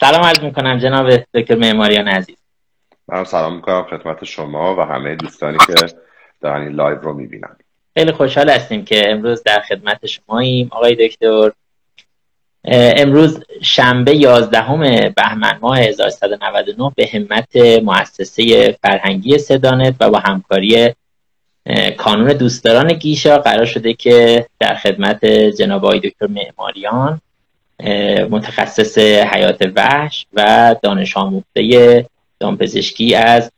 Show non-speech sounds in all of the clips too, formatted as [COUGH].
سلام عرض می‌کنم جناب دکتر معماریان عزیز. من سلام می‌کنم خدمت شما و همه دوستانی که دارن این live رو می‌بینن. خیلی خوشحال هستیم که امروز در خدمت شماییم. آقای دکتر امروز شنبه 11 بهمن ماه 1399 به همت مؤسسه فرهنگی صدانت و با همکاری کانون دوستداران گیشا قرار شده که در خدمت جناب آقای دکتر معماریان متخصص حیات وحش و دانش آموخته دامپزشکی از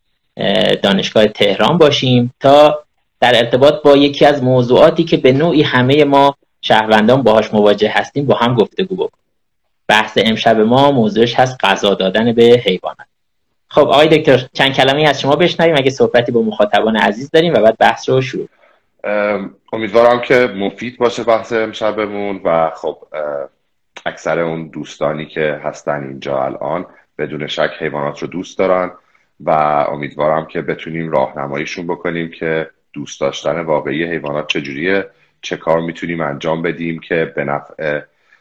دانشگاه تهران باشیم تا در ارتباط با یکی از موضوعاتی که به نوعی همه ما شهروندان باهاش مواجه هستیم با هم گفتگو بکنیم. بحث امشب ما موضوعش هست غذا دادن به حیوانات. خب آقای دکتر چند کلمه از شما بشنویم اگه صحبتی با مخاطبان عزیز داریم و بعد بحث رو شروع امیدوارم که مفید باشه بحث امشبمون و خب اکثر اون دوستانی که هستن اینجا الان بدون شک حیوانات رو دوست دارن و امیدوارم که بتونیم راهنماییشون بکنیم که دوست داشتن واقعی حیوانات چجوریه چه کار می‌تونیم انجام بدیم که به نفع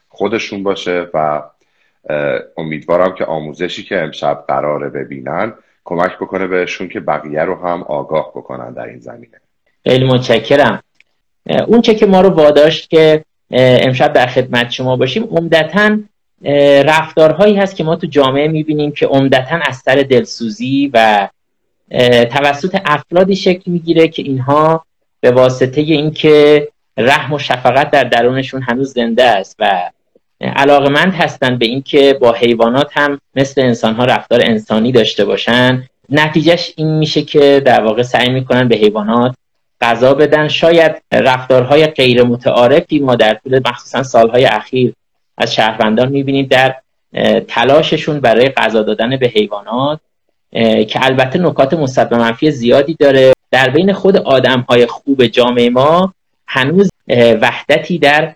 خودشون باشه و امیدوارم که آموزشی که امشب قراره ببینن کمک بکنه بهشون که بقیه رو هم آگاه بکنن در این زمینه. خیلی متشکرم. اون چه که ما رو واداشت که امشب در خدمت شما باشیم. عمدتا رفتارهایی هست که ما تو جامعه می‌بینیم که عمدتا از سر دلسوزی و توسط افرادی شکل می‌گیره که اینها به واسطه اینکه رحم و شفقت در درونشون هنوز زنده است و علاقمند هستند به اینکه با حیوانات هم مثل انسان ها رفتار انسانی داشته باشن. نتیجهش این میشه که در واقع سعی می‌کنن به حیوانات غذا بدن. شاید رفتارهای غیر متعارفی ما در طول مخصوصا سالهای اخیر از شهروندان می‌بینید در تلاششون برای غذا دادن به حیوانات که البته نکات مثبت منفی زیادی داره. در بین خود آدم های خوب جامعه ما هنوز وحدتی در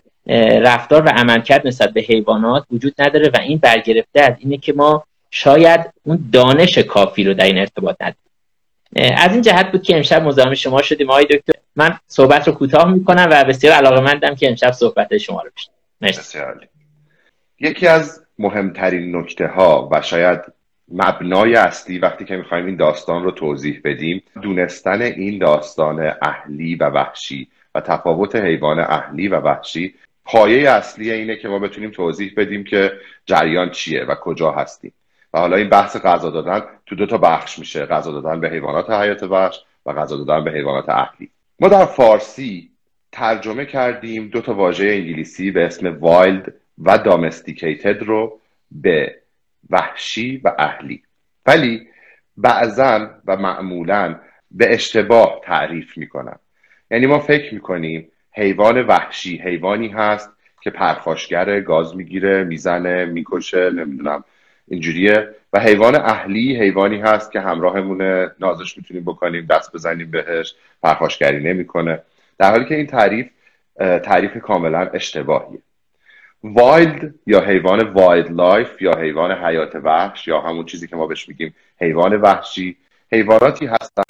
رفتار و عملکرد نسبت به حیوانات وجود نداره و این برگرفته از اینه که ما شاید اون دانش کافی رو در این ارتباط نداریم. از این جهت بود که امشب مزاحم شما شدیم. آقای دکتر من صحبت رو کوتاه می‌کنم و بسیار علاقه مندم که امشب صحبت شما رو بشنوم یکی از مهمترین نکته ها و شاید مبنای اصلی وقتی که می‌خوایم این داستان رو توضیح بدیم دونستن این داستان اهلی و وحشی و تفاوت حیوان اهلی و وحشی پایه اصلی اینه که ما بتونیم توضیح بدیم که جریان چیه و کجا هستیم. حالا این بحث غذا دادن تو دو تا بخش میشه. غذا دادن به حیوانات حیات وحش و غذا دادن به حیوانات اهلی ما در فارسی ترجمه کردیم دو تا واژه انگلیسی به اسم وایلد و دامستیکیتد رو به وحشی و اهلی. ولی بعضا و معمولا به اشتباه تعریف می‌کنن یعنی ما فکر می‌کنیم حیوان وحشی حیوانی هست که پرخاشگر گاز می‌گیره می‌زنه می‌کشه نمی‌دونم اینجوریه. و حیوان اهلی حیوانی هست که همراهمونه. نازش می‌تونیم بکنیم دست بزنیم بهش. پرخاشگری نمی‌کنه. در حالی که این تعریف تعریف کاملا اشتباهیه. wild یا حیوان wildlife یا حیوان حیات وحش یا همون چیزی که ما بهش میگیم حیوان وحشی حیواناتی هستن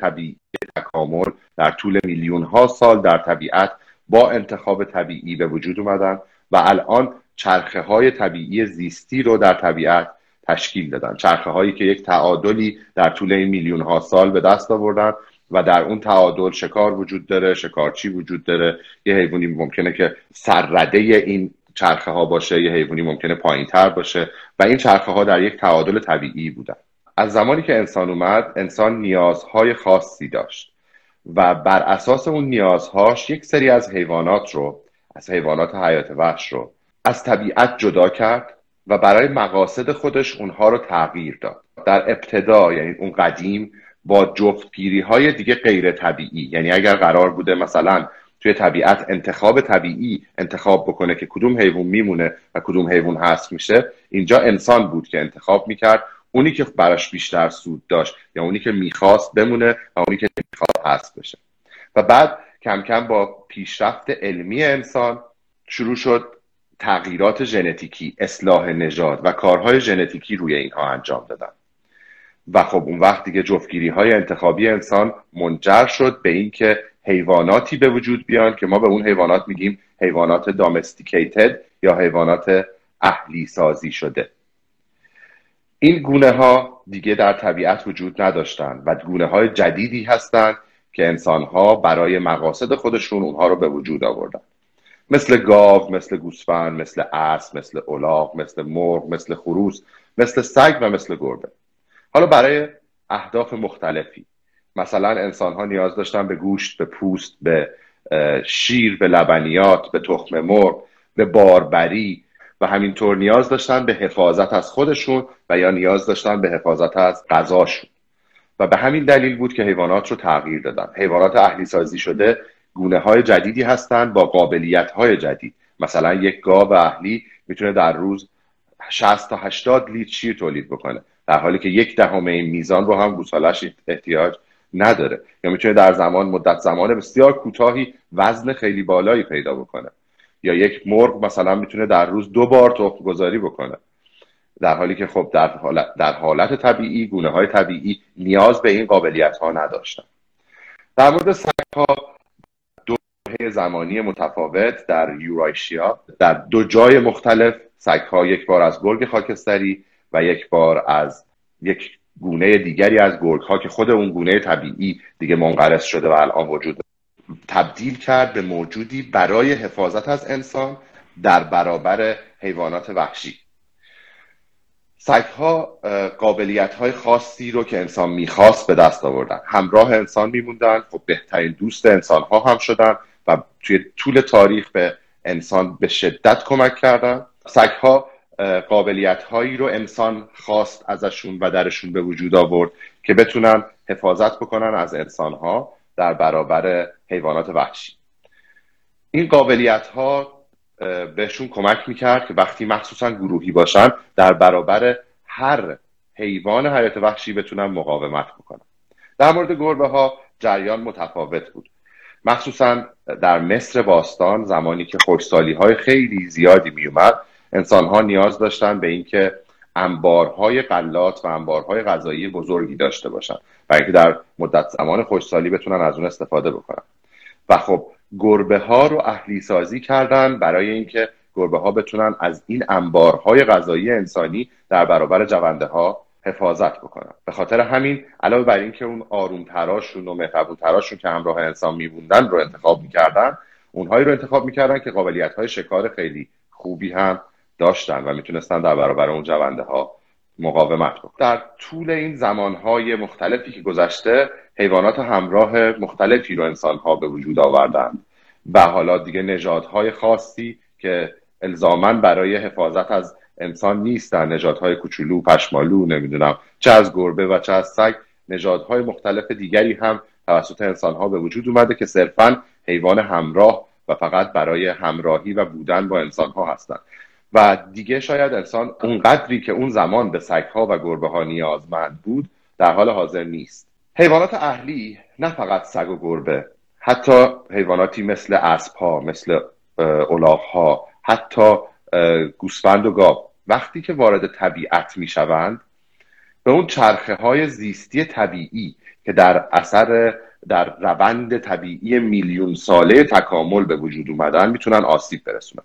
طبیعی تکامل در طول میلیون ها سال در طبیعت با انتخاب طبیعی به وجود اومدن و الان چرخه های طبیعی زیستی رو در طبیعت تشکیل دادن. چرخه هایی که یک تعادلی در طول این میلیون ها سال به دست آوردن و در اون تعادل شکار وجود داره شکارچی وجود داره. یه حیوانی ممکنه که سررده این چرخه ها باشه یه حیوانی ممکنه پایین تر باشه و این چرخه ها در یک تعادل طبیعی بودن. از زمانی که انسان اومد انسان نیازهای خاصی داشت و بر اساس اون نیازهاش یک سری از حیوانات رو از حیوانات حیات وحش رو از طبیعت جدا کرد و برای مقاصد خودش اونها رو تغییر داد. در ابتدا یعنی اون قدیم با جفتگیری های دیگه غیر طبیعی. یعنی اگر قرار بوده مثلا توی طبیعت انتخاب طبیعی انتخاب بکنه که کدوم حیوان میمونه و کدوم حیوان هست میشه اینجا انسان بود که انتخاب می‌کرد. اونی که براش بیشتر سود داشت یا اونی که می‌خواست بمونه و اونی که می‌خواست هست بشه. و بعد کم کم با پیشرفت علمی انسان شروع شد تغییرات ژنتیکی اصلاح نژاد و کارهای ژنتیکی روی اینها انجام دادن. و خب اون وقت دیگه جفتگیری های انتخابی انسان منجر شد به اینکه حیواناتی به وجود بیان که ما به اون حیوانات میگیم حیوانات دامستیکیتد یا حیوانات اهلی سازی شده. این گونه ها دیگه در طبیعت وجود نداشتند و گونه های جدیدی هستند که انسان ها برای مقاصد خودشون اونها رو به وجود آوردن. مثل گاو مثل گوسفند مثل اسب مثل الاغ مثل مرغ مثل خروس مثل سگ و مثل گربه. حالا برای اهداف مختلفی. مثلا انسان ها نیاز داشتن به گوشت به پوست به شیر به لبنیات به تخم مرغ به باربری و همینطور نیاز داشتن به حفاظت از خودشون و یا نیاز داشتن به حفاظت از غذاشون. و به همین دلیل بود که حیوانات رو تغییر دادن. حیوانات اهلی سازی شده گونه های جدیدی هستند با قابلیت های جدید. مثلا یک گاو اهلی می‌تونه در روز 60 تا 80 لیتر شیر تولید بکنه. در حالی که یک دهم این میزان رو هم گوسالش احتیاج نداره. یا می‌تونه در زمان مدت زمان بسیار کوتاهی وزن خیلی بالایی پیدا بکنه. یا یک مرغ مثلا می‌تونه در روز دو بار تخم گذاری بکنه. در حالی که خب در حالت, در حالت طبیعی گونه های طبیعی نیاز به این قابلیت ها نداشتن. در مورد سگ ها زمانی متفاوت در یورایشیا در دو جای مختلف سگ ها یک بار از گرگ خاکستری و یک بار از یک گونه دیگری از گرگ ها که خود اون گونه طبیعی دیگه منقرض شده و الان وجود تبدیل کرد به موجودی برای حفاظت از انسان در برابر حیوانات وحشی. سگ ها قابلیت های خاصی رو که انسان می‌خواست به دست آوردن. همراه انسان میموندن خب بهترین دوست انسان ها هم شدن. و توی طول تاریخ به انسان به شدت کمک کردن. سگ ها قابلیت هایی رو انسان خواست ازشون و درشون به وجود آورد که بتونن حفاظت بکنن از انسان ها در برابر حیوانات وحشی. این قابلیت ها بهشون کمک می‌کرد که وقتی مخصوصا گروهی باشن در برابر هر حیوان حیات وحشی بتونن مقاومت بکنن. در مورد گربه ها جریان متفاوت بود. مخصوصا در مصر باستان زمانی که خوشسالی های خیلی زیادی میومد انسان ها نیاز داشتن به اینکه انبارهای غلات و انبارهای غذایی بزرگی داشته باشن و اینکه در مدت زمان خوشسالی بتونن از اون استفاده بکنن. و خب گربه ها رو اهلی سازی کردن برای اینکه گربه ها بتونن از این انبارهای غذایی انسانی در برابر جونده ها حفاظت بکنن به خاطر همین علاوه بر اینکه اون آروم تراشون و مهربون تراشون که همراه انسان میبوندن رو انتخاب می‌کردن اونهایی رو انتخاب می‌کردن که قابلیت های شکار خیلی خوبی هم داشتن و می‌تونستن در برابر اون جونده ها مقاومت کنن در طول این زمانهای مختلفی که گذشته حیوانات همراه مختلفی رو انسان ها به وجود آوردند و حالا دیگه نژادهای خاصی که الزاما برای حفاظت از انسان نیستن نژادهای کوچولو پشمالو نمی‌دونم چه از گربه و چه از سگ نژادهای مختلف دیگری هم توسط انسان ها به وجود اومده که صرفا حیوان همراه و فقط برای همراهی و بودن با انسان ها هستند. و دیگه شاید انسان اون قدری که اون زمان به سگها و گربه ها نیازمند بود در حال حاضر نیست. حیوانات اهلی نه فقط سگ و گربه حتی حیواناتی مثل اسب ها مثل الاغ ها حتی گوسفند و گاو. وقتی که وارد طبیعت می‌شوند به اون چرخه های زیستی طبیعی که در اثر در روند طبیعی میلیون ساله تکامل به وجود اومدن می‌تونن آسیب برسونن.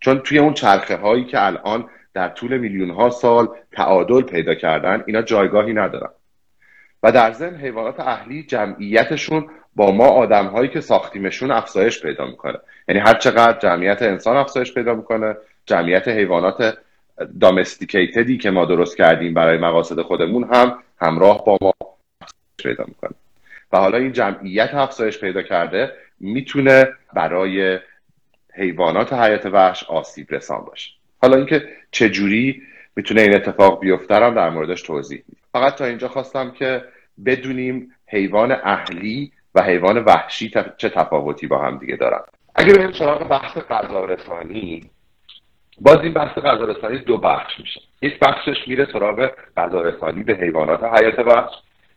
چون توی اون چرخه هایی که الان در طول میلیون ها سال تعادل پیدا کردن اینا جایگاهی ندارن. و در ضمن حیوانات اهلی جمعیتشون با ما آدم هایی که ساختیمشون افزایش پیدا می‌کنه. یعنی هر چقدر جمعیت انسان افزایش پیدا می‌کنه جمعیت حیوانات دامستیکیتدی که ما درست کردیم برای مقاصد خودمون هم همراه با ما پیدا می‌کنه. و حالا این جمعیت افزایش پیدا کرده می‌تونه برای حیوانات حیات وحش آسیب رسان باشه. حالا اینکه چجوری می‌تونه این اتفاق بیفته هم در موردش توضیح میدم فقط تا اینجا خواستم که بدونیم حیوان اهلی و حیوان وحشی چه تفاوتی با هم دیگه دارن. اگه بریم سراغ بحث غذا باز این بحث غذا دو بخش میشه. یک بخشش میره سراغ غذا به حیوانات حیات وحش.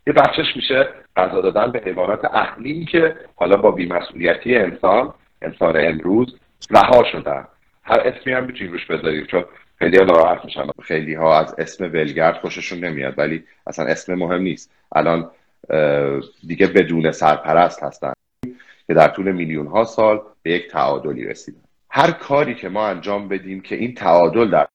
یه بخشش میشه غذا دادن به حیوانات اهلی که حالا با بیمسئولیتی انسان انسان امروز رها شدن. هر اسمی هم می‌تونی روش بذاریم چون خیلی ها ناراحت میشن. خیلی ها از اسم ولگرد خوششون نمیاد ولی اصلا اسم مهم نیست. الان دیگه بدون سرپرست هستن که در طول میلیون ها سال به یک تعادلی رسیدن. هر کاری که ما انجام بدیم که این تعادل در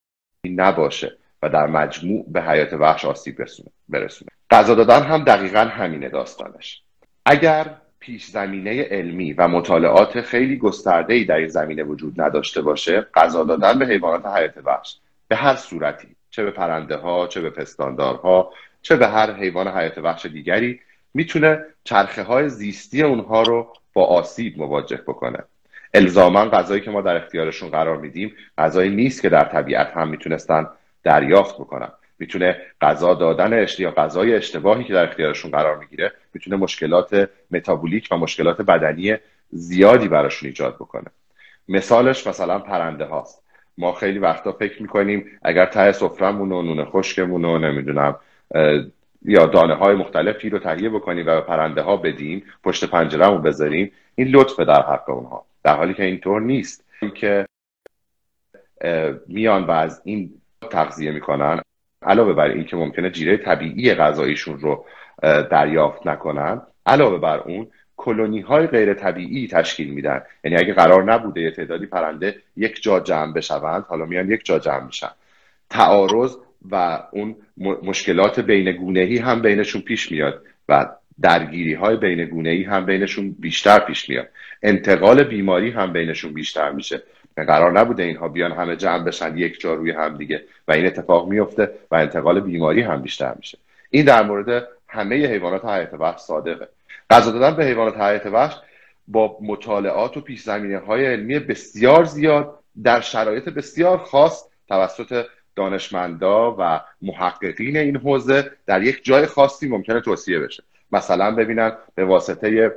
نباشه و در مجموع به حیات وحش آسیب برسونه. غذا دادن هم دقیقا همینه داستانش. اگر پیش زمینه علمی و مطالعات خیلی گسترده ای در این زمینه وجود نداشته باشه غذا دادن به حیوانات حیات وحش به هر صورتی چه به پرنده ها چه به پستاندارها چه به هر حیوان حیات وحش دیگری می‌تونه چرخه های زیستی اونها رو با آسیب مواجه بکنه. الزاما غذایی که ما در اختیارشون قرار میدیم غذایی نیست که در طبیعت هم می‌تونستن دریافت بکنن. می‌تونه غذا دادن یا غذای اشتباهی که در اختیارشون قرار می‌گیره می‌تونه مشکلات متابولیک و مشکلات بدنی زیادی براشون ایجاد بکنه. مثالش مثلا پرنده هاست. ما خیلی وقتا فکر می‌کنیم اگر ته سفرمون و نون خشکمون و نمی‌دونم یا دانه های مختلفی رو تهیه بکنیم و به پرنده ها بدیم پشت پنجرهمون بذاریم این لطفه در حق اونها در حالی که اینطور نیست. که میان و از این تغذیه می‌کنن علاوه بر اینکه ممکنه جیره طبیعی غذاییشون رو دریافت نکنن علاوه بر اون کلونی های غیر طبیعی تشکیل میدن. یعنی اگه قرار نبوده یه تعدادی پرنده یک جا جمع بشوند حالا میان یک جا جمع میشن. تعارض و اون مشکلات بین گونهی هم بینشون پیش میاد و درگیری های بین گونهی هم بینشون بیشتر پیش میاد. انتقال بیماری هم بینشون بیشتر میشه. قرار نبوده اینها بیان همه جمع بشن یک جا روی هم دیگه. و این اتفاق میفته و انتقال بیماری هم بیشتر میشه. این در مورد همه حیوانات حیات وحش صادقه. غذا دادن به حیوانات حیات وحش با مطالعات و پیش زمینه های علمی بسیار زیاد در شرایط بسیار خاص توسط دانشمندا و محققین این حوزه در یک جای خاصی ممکنه توصیه بشه. مثلا ببینن به واسطه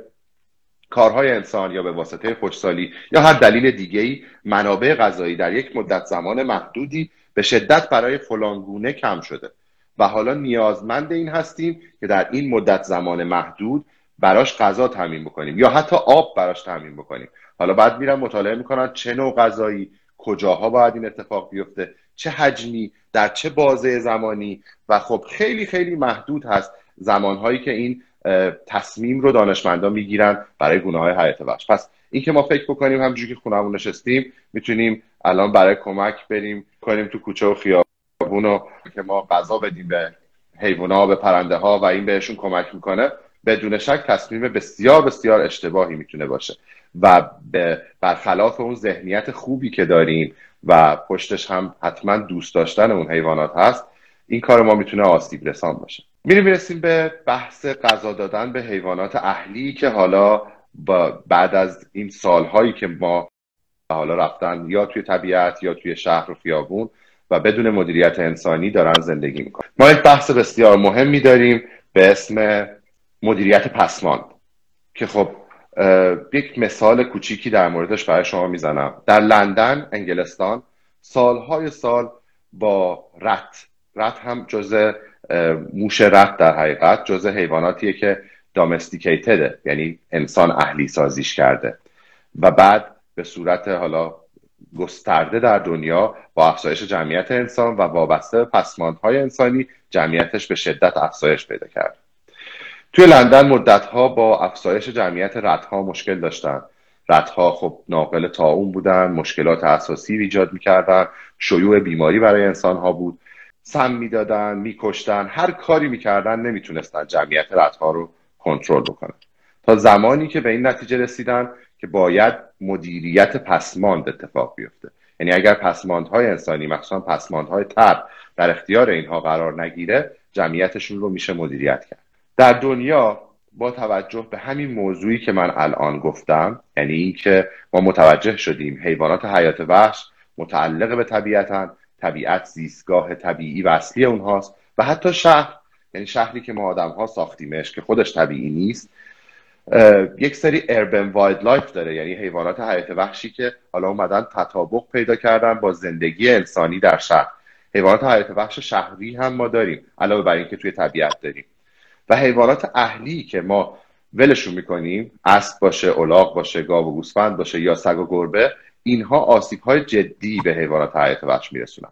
کارهای انسان یا به واسطه خوشسالی یا هر دلیل دیگه ای منابع غذایی در یک مدت زمان محدودی به شدت برای فلانگونه کم شده. و حالا نیازمند این هستیم که در این مدت زمان محدود براش غذا تامین بکنیم یا حتی آب براش تامین بکنیم. حالا بعد میرن مطالعه می‌کنن چه نوع غذایی کجاها باید این اتفاق بیفته چه حجمی در چه بازه زمانی و خب خیلی خیلی محدود هست زمانهایی که این تصمیم رو دانشمندان می‌گیرن برای گونه های حیات وحش. پس این که ما فکر بکنیم همجوری که خونمون نشستیم می‌تونیم الان برای کمک بریم کنیم تو کوچه و خیابون و که ما غذا بدیم به ها به پرنده ها و این بهشون کمک می‌کنه بدون شک تصمیم بسیار بسیار اشتباهی می‌تونه باشه. و برخلاف اون ذهنیت خوبی که داریم و پشتش هم حتما دوست داشتن اون حیوانات هست این کار ما می‌تونه آسیب رسان باشه. میریم می‌رسیم به بحث غذا دادن به حیوانات اهلی که حالا با بعد از این سالهایی که ما حالا رفتن یا توی طبیعت یا توی شهر و خیابون و بدون مدیریت انسانی دارن زندگی می‌کنن. ما یک بحث بسیار مهمی داریم به اسم مدیریت پسماند که خب یک مثال کوچیکی در موردش برای شما می‌زنم. در لندن انگلستان سالهای سال با رت. رت هم جزء موش رت در حقیقت جزء حیواناتیه که دامستیکیتده یعنی انسان اهلی سازیش کرده. و بعد به صورت حالا گسترده در دنیا با افزایش جمعیت انسان و وابسته پسماندهای انسانی جمعیتش به شدت افزایش پیدا کرد. توی لندن مدتها با افزایش جمعیت ردها مشکل داشتن. ردها خب ناقل تاون بودن مشکلات اساسی ایجاد می‌کردن شیوع بیماری برای انسانها بود. سم می‌دادن میکشتن هر کاری می‌کردن نمی‌تونستن جمعیت ردها رو کنترل بکنن. تا زمانی که به این نتیجه رسیدن که باید مدیریت پسماند اتفاق بیفته. یعنی اگر پسماندهای انسانی مخصوصا پسماندهای تر در اختیار اینها قرار نگیره جمعیتشون رو میشه مدیریت کرد. در دنیا با توجه به همین موضوعی که من الان گفتم یعنی اینکه ما متوجه شدیم حیوانات حیات وحش متعلق به طبیعتن طبیعت زیستگاه طبیعی و اصلی اونهاست. و حتی شهر یعنی شهری که ما آدم ها ساختیمش که خودش طبیعی نیست یک سری urban wildlife داره. یعنی حیوانات حیات وحشی که حالا اومدن تطابق پیدا کردن با زندگی انسانی در شهر. حیوانات حیات وحش شهری هم ما داریم علاوه بر اینکه توی طبیعت داریم. و حیوانات اهلی که ما ولشون می‌کنیم اسب باشه الاغ باشه گاو و گوسفند باشه یا سگ و گربه اینها آسیب های جدی به حیوانات حیات وحش میرسونن.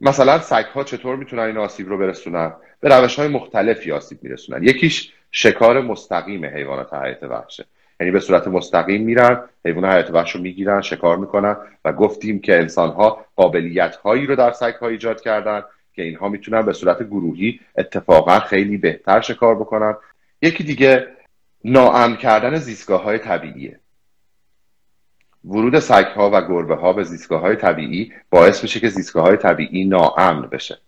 مثلا سگ ها چطور می‌تونن این آسیب رو برسونن؟ به روش های مختلفی آسیب میرسونن. یکیش شکار مستقیم حیوانات حیات وحشه. یعنی به صورت مستقیم میرن حیوان حیات وحش رو می‌گیرن شکار می‌کنن و گفتیم که انسان ها قابلیت هایی رو در سگ ها ایجاد کردن که اینها می‌تونن به صورت گروهی اتفاقا خیلی بهتر شکار بکنن. یکی دیگه ناامن کردن زیستگاه های طبیعیه. ورود سگ ها و گربه ها به زیستگاه های طبیعی باعث میشه که زیستگاه های طبیعی ناامن بشه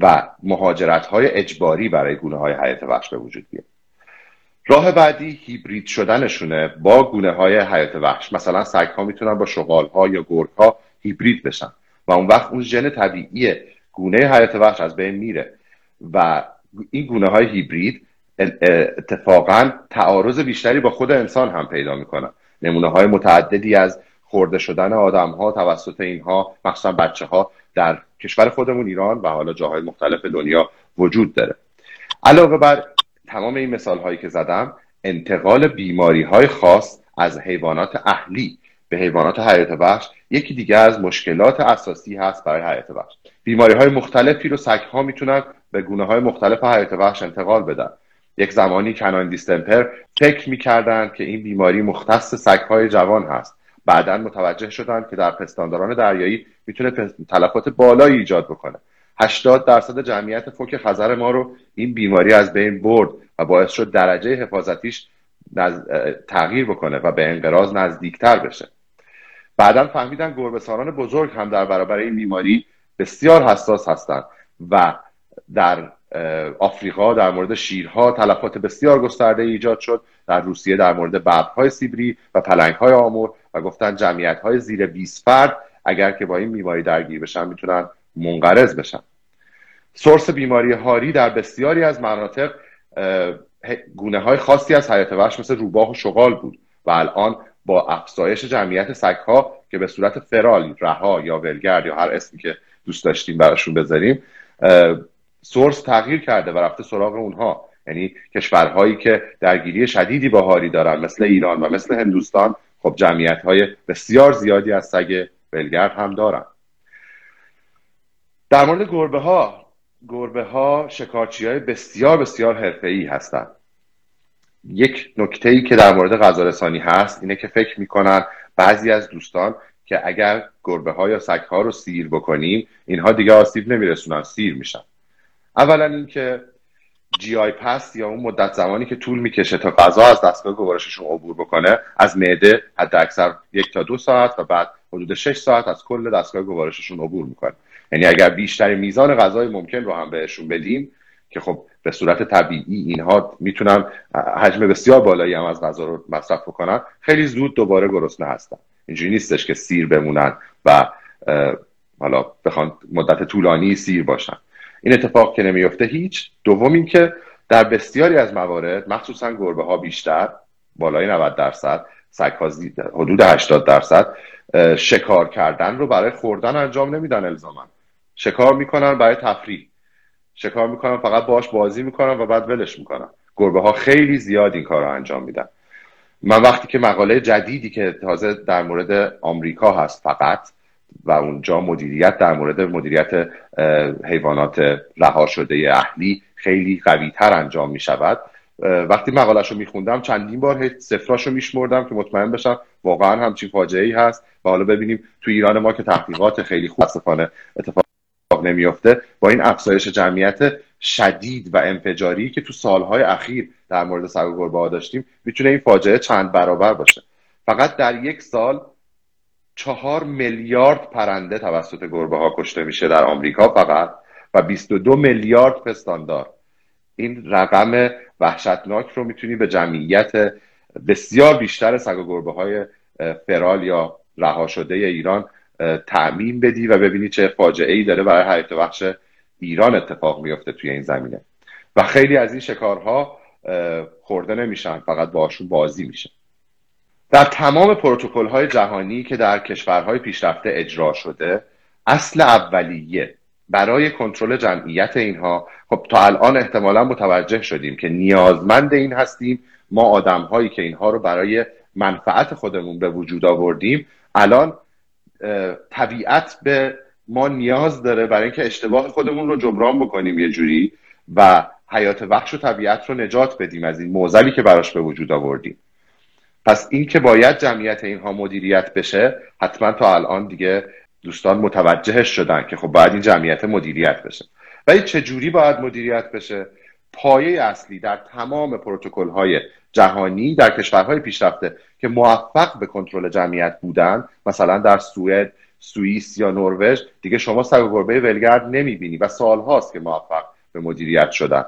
و مهاجرت های اجباری برای گونه های حیات وحش به وجود بیاد. راه بعدی هیبرید شدنشونه با گونه های حیات وحش. مثلا سگ ها می‌تونن با شغال ها یا گرگ ها هیبرید بشن و اون وقت اون ژن طبیعی گونه حیات وحش از بین میره و این گونه های هیبرید اتفاقا تعارض بیشتری با خود انسان هم پیدا می‌کنن نمونه های متعددی از خورده شدن آدم ها توسط اینها مخصوصا بچه ها در کشور خودمون ایران و حالا جاهای مختلف دنیا وجود داره. علاوه بر تمام این مثال هایی که زدم انتقال بیماری های خاص از حیوانات اهلی به حیوانات حیات وحش یکی دیگه از مشکلات اساسی هست برای حیات وحش. بیماری های مختلفی رو سگ ها می‌تونن به گونه های مختلف حیات وحش انتقال بدن. یک زمانی کنان دیستمپر فکر می‌کردند که این بیماری مختص سگهای جوان هست. بعدا متوجه شدند که در پستانداران دریایی می‌تونه تلفات بالایی ایجاد بکنه. 80 درصد جمعیت فوک خزر ما رو این بیماری از بین برد و باعث شد درجه حفاظتیش تغییر بکنه و به انقراض نزدیکتر بشه. بعدا فهمیدن گربهساران بزرگ هم در برابر این بیماری بسیار حساس هستند و در آفریقا در مورد شیرها تلفات بسیار گسترده ایجاد شد. در روسیه در مورد ببرهای سیبری و پلنگهای آمور و گفتن جمعیت های زیر 20 فرد اگر که با این بیماری درگیر بشن می‌تونن منقرض بشن. سورس بیماری هاری در بسیاری از مناطق گونه های خاصی از حیات وحش مثل روباه و شغال بود و الان با افزایش جمعیت سگ ها که به صورت فرال رها یا ولگرد یا هر اسمی که دوست داشتیم براشون بذاریم سورس تغییر کرده و رفته سراغ اونها. یعنی کشورهایی که درگیری شدیدی با هاری دارن مثل ایران و مثل هندوستان خب جمعیت های بسیار زیادی از سگ ولگرد هم دارن. در مورد گربه ها گربه ها شکارچی های بسیار بسیار حرفه ای هستند یک نکته ای که در مورد غذا رسانی هست اینه که فکر می‌کنن بعضی از دوستان که اگر گربه ها یا سگ ها رو سیر بکنیم اینها دیگه آسیب نمیرسونن سیر میشن. اولا اینکه جی آی پست یا اون مدت زمانی که طول می‌کشه تا غذا از دستگاه گوارششون عبور بکنه از معده حد اکثر یک تا دو ساعت و بعد حدود 6 ساعت از کل دستگاه گوارششون عبور می‌کنه. یعنی اگر بیشتر میزان غذای ممکن رو هم بهشون بدیم که خب به صورت طبیعی اینها می‌تونن حجم بسیار بالایی هم از غذا رو مصرف بکنن خیلی زود دوباره گرسنه هستن. اینجوری نیستش که سیر بمونن و حالا بخوان مدت طولانی سیر باشن. این اتفاق که نمیفته هیچ. دوم اینکه در بسیاری از موارد مخصوصا گربه ها بیشتر بالای 90 درصد سگ حدود 80 درصد شکار کردن رو برای خوردن انجام نمیدن الزاما. شکار می‌کنن برای تفریح. شکار می‌کنن فقط باش بازی می‌کنن و بعد ولش می‌کنن. گربه ها خیلی زیاد این کار رو انجام میدن. من وقتی که مقاله جدیدی که تازه در مورد آمریکا هست فقط و اونجا مدیریت در مورد مدیریت حیوانات رها شده اهلی خیلی قوی تر انجام می شود وقتی مقالش رو میخوندم چندین بار سفراش رو میشمردم که مطمئن بشم واقعا همچین فاجعه ای هست. و حالا ببینیم تو ایران ما که تحقیقات خیلی خوب اتفاق نمیافته با این افزایش جمعیت شدید و انفجاری که تو سالهای اخیر در مورد سگ و گربه داشتیم می‌تونه این فاجعه چند برابر باشه. فقط در یک سال چهار میلیارد پرنده توسط گربه ها کشته میشه در آمریکا فقط و 22 میلیارد پستاندار. این رقم وحشتناک رو می‌تونی به جمعیت بسیار بیشتر سگ و گربه های فرال یا رها شده ایران تعمین بدی و ببینی چه فاجعه ای داره برای حیات وحش ایران اتفاق میفته توی این زمینه. و خیلی از این شکارها خورده نمیشن فقط باشون بازی میشه. در تمام پروتکل های جهانی که در کشورهای پیشرفته اجرا شده اصل اولیه برای کنترل جمعیت اینها خب تا الان احتمالا متوجه شدیم که نیازمند این هستیم. ما آدم هایی که اینها رو برای منفعت خودمون به وجود آوردیم. الان طبیعت به ما نیاز داره برای اینکه اشتباه خودمون رو جبران بکنیم یه جوری و حیات وحش و طبیعت رو نجات بدیم از این موزلی که براش به وجود آوردیم. پس این که باید جمعیت اینها مدیریت بشه حتما تا الان دیگه دوستان متوجهش شدن که خب باید این جمعیت مدیریت بشه. ولی چه جوری باید مدیریت بشه؟ پایه اصلی در تمام پروتکل های جهانی در کشورهای پیشرفته که موفق به کنترل جمعیت بودن مثلا در سوئد سوئیس یا نروژ دیگه شما و گربه ولگرد نمی‌بینی و سالهاست که موفق به مدیریت شدن.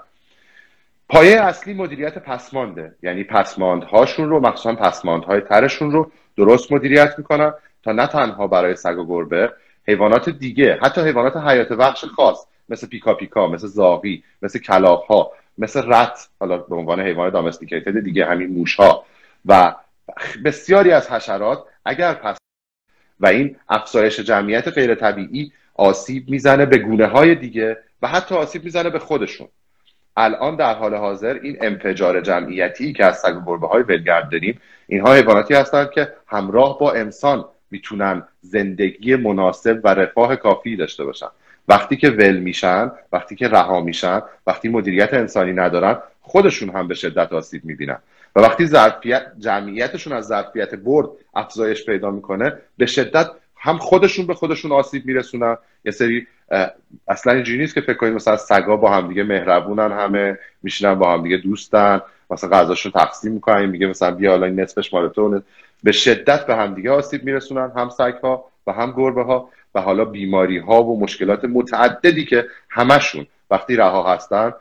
پایه اصلی مدیریت پسمانده. یعنی پسماندهاشون رو مخصوصا پسماندهای ترشون رو درست مدیریت می‌کنن تا نه تنها برای سگ و گربه حیوانات دیگه حتی حیوانات حیات وحش خاص مثل پیکا پیکا مثل زاغی مثل کلاق ها مثل رت حالا به عنوان حیوان دامستیکیتد دیگه همین موش ها و بسیاری از حشرات اگر پس و این افزایش جمعیت غیر طبیعی آسیب می‌زنه به گونه های دیگه و حتی آسیب می‌زنه به خودشون. الان در حال حاضر این انفجار جمعیتی که از سگ گربه های ولگرد داریم اینها حیواناتی هستند که همراه با انسان می‌تونن زندگی مناسب و رفاه کافی داشته باشن. وقتی که ول میشن وقتی که رها میشن وقتی مدیریت انسانی ندارن خودشون هم به شدت آسیب می‌بینن. و وقتی ظرفیت جمعیتشون از ظرفیت برد افزایش پیدا می‌کنه به شدت هم خودشون به خودشون آسیب میرسونن. یه سری اصلا اینجوری نیست که فکر کنید مثلا سگا با هم دیگه مهربونن همه میشینن با هم دیگه دوستن مثلا غذاشون تقسیم می‌کنن میگه مثلا بیا حالا نصفش مال تو به شدت به هم دیگه آسیب میرسونن هم سگ ها و هم گربه ها و حالا بیماری ها و مشکلات متعددی که همشون وقتی رها هستن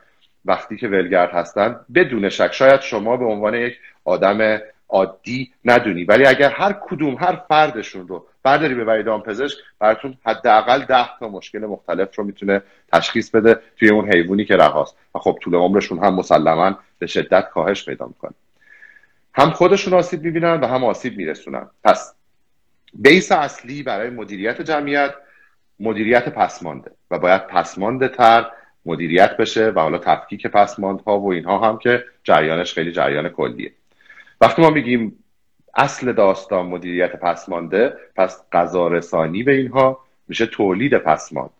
وقتی که ولگرد هستن بدون شک شاید شما به عنوان یک آدم عادی ندونی. ولی اگر هر کدوم هر فردشون رو برداری به دام پزشک براتون حداقل ده تا مشکل مختلف رو می‌تونه تشخیص بده توی اون حیوانی که رهاست. و خب طول عمرشون هم مسلما به شدت کاهش پیدا می‌کنه. هم خودشون آسیب می‌بینن و هم آسیب میرسونن. پس بیس اصلی برای مدیریت جمعیت مدیریت پسمانده و باید پسمانده تر مدیریت بشه و حالا تفکیک پسماندها و اینها هم که جریانش خیلی جریان کلیه. وقتی ما میگیم اصل داستان مدیریت پسمانده پس غذا رسانی به اینها میشه تولید پسماند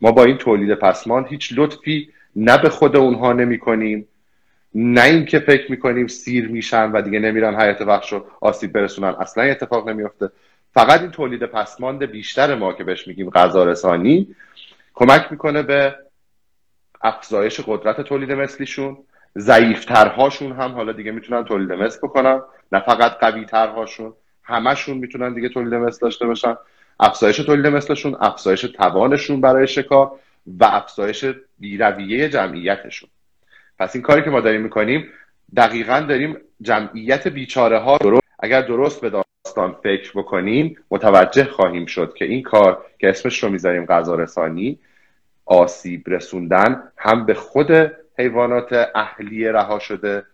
ما با این تولید پسماند هیچ لطفی نه به خود اونها نمی کنیم نه اینکه فکر می‌کنیم سیر میشن و دیگه نمیرن حیات وحش رو آسیب برسونن اصلا اتفاق نمیافته. فقط این تولید پسماند بیشتر ما که بهش میگیم غذا رسانی کمک می‌کنه به افزایش قدرت تولید مثلیشون. ضعیفترهاشون هم حالا دیگه می‌تونن تولید مثل بکنن نه فقط قوی ترهاشون همشون می‌تونن دیگه تولید مثل داشته باشن. افزایش تولید مثلشون افزایش توانشون برای شکار و افزایش بیرویه جمعیتشون. پس این کاری که ما داریم می‌کنیم دقیقا داریم جمعیت بیچاره ها درست اگر درست به داستان فکر بکنیم متوجه خواهیم شد که این کار که اسمش رو می‌ذاریم غذا رسانی آسیب رسوندن هم به خود حیوانات اهلی رها شده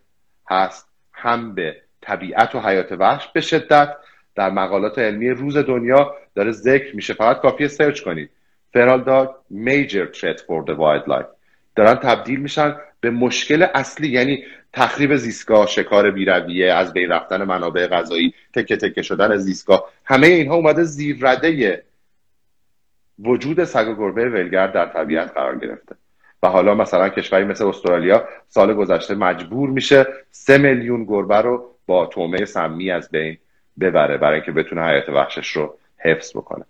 هست. هم به طبیعت و حیات وحش به شدت. در مقالات علمی روز دنیا داره ذکر میشه. فقط کافیه سرچ کنید. فرال داگ major threat for the wildlife. دارن تبدیل میشن به مشکل اصلی یعنی تخریب زیستگاه شکار بیرویه از بین رفتن منابع غذایی تکه تکه شدن زیستگاه. همه اینها اومده زیر رده وجود سگ و گربه ولگرد در طبیعت قرار گرفته. و حالا مثلا کشوری مثل استرالیا سال گذشته مجبور میشه سه میلیون گربه رو با تومه سمی از بین ببره برای اینکه بتونه حیات وحشش رو حفظ بکنه.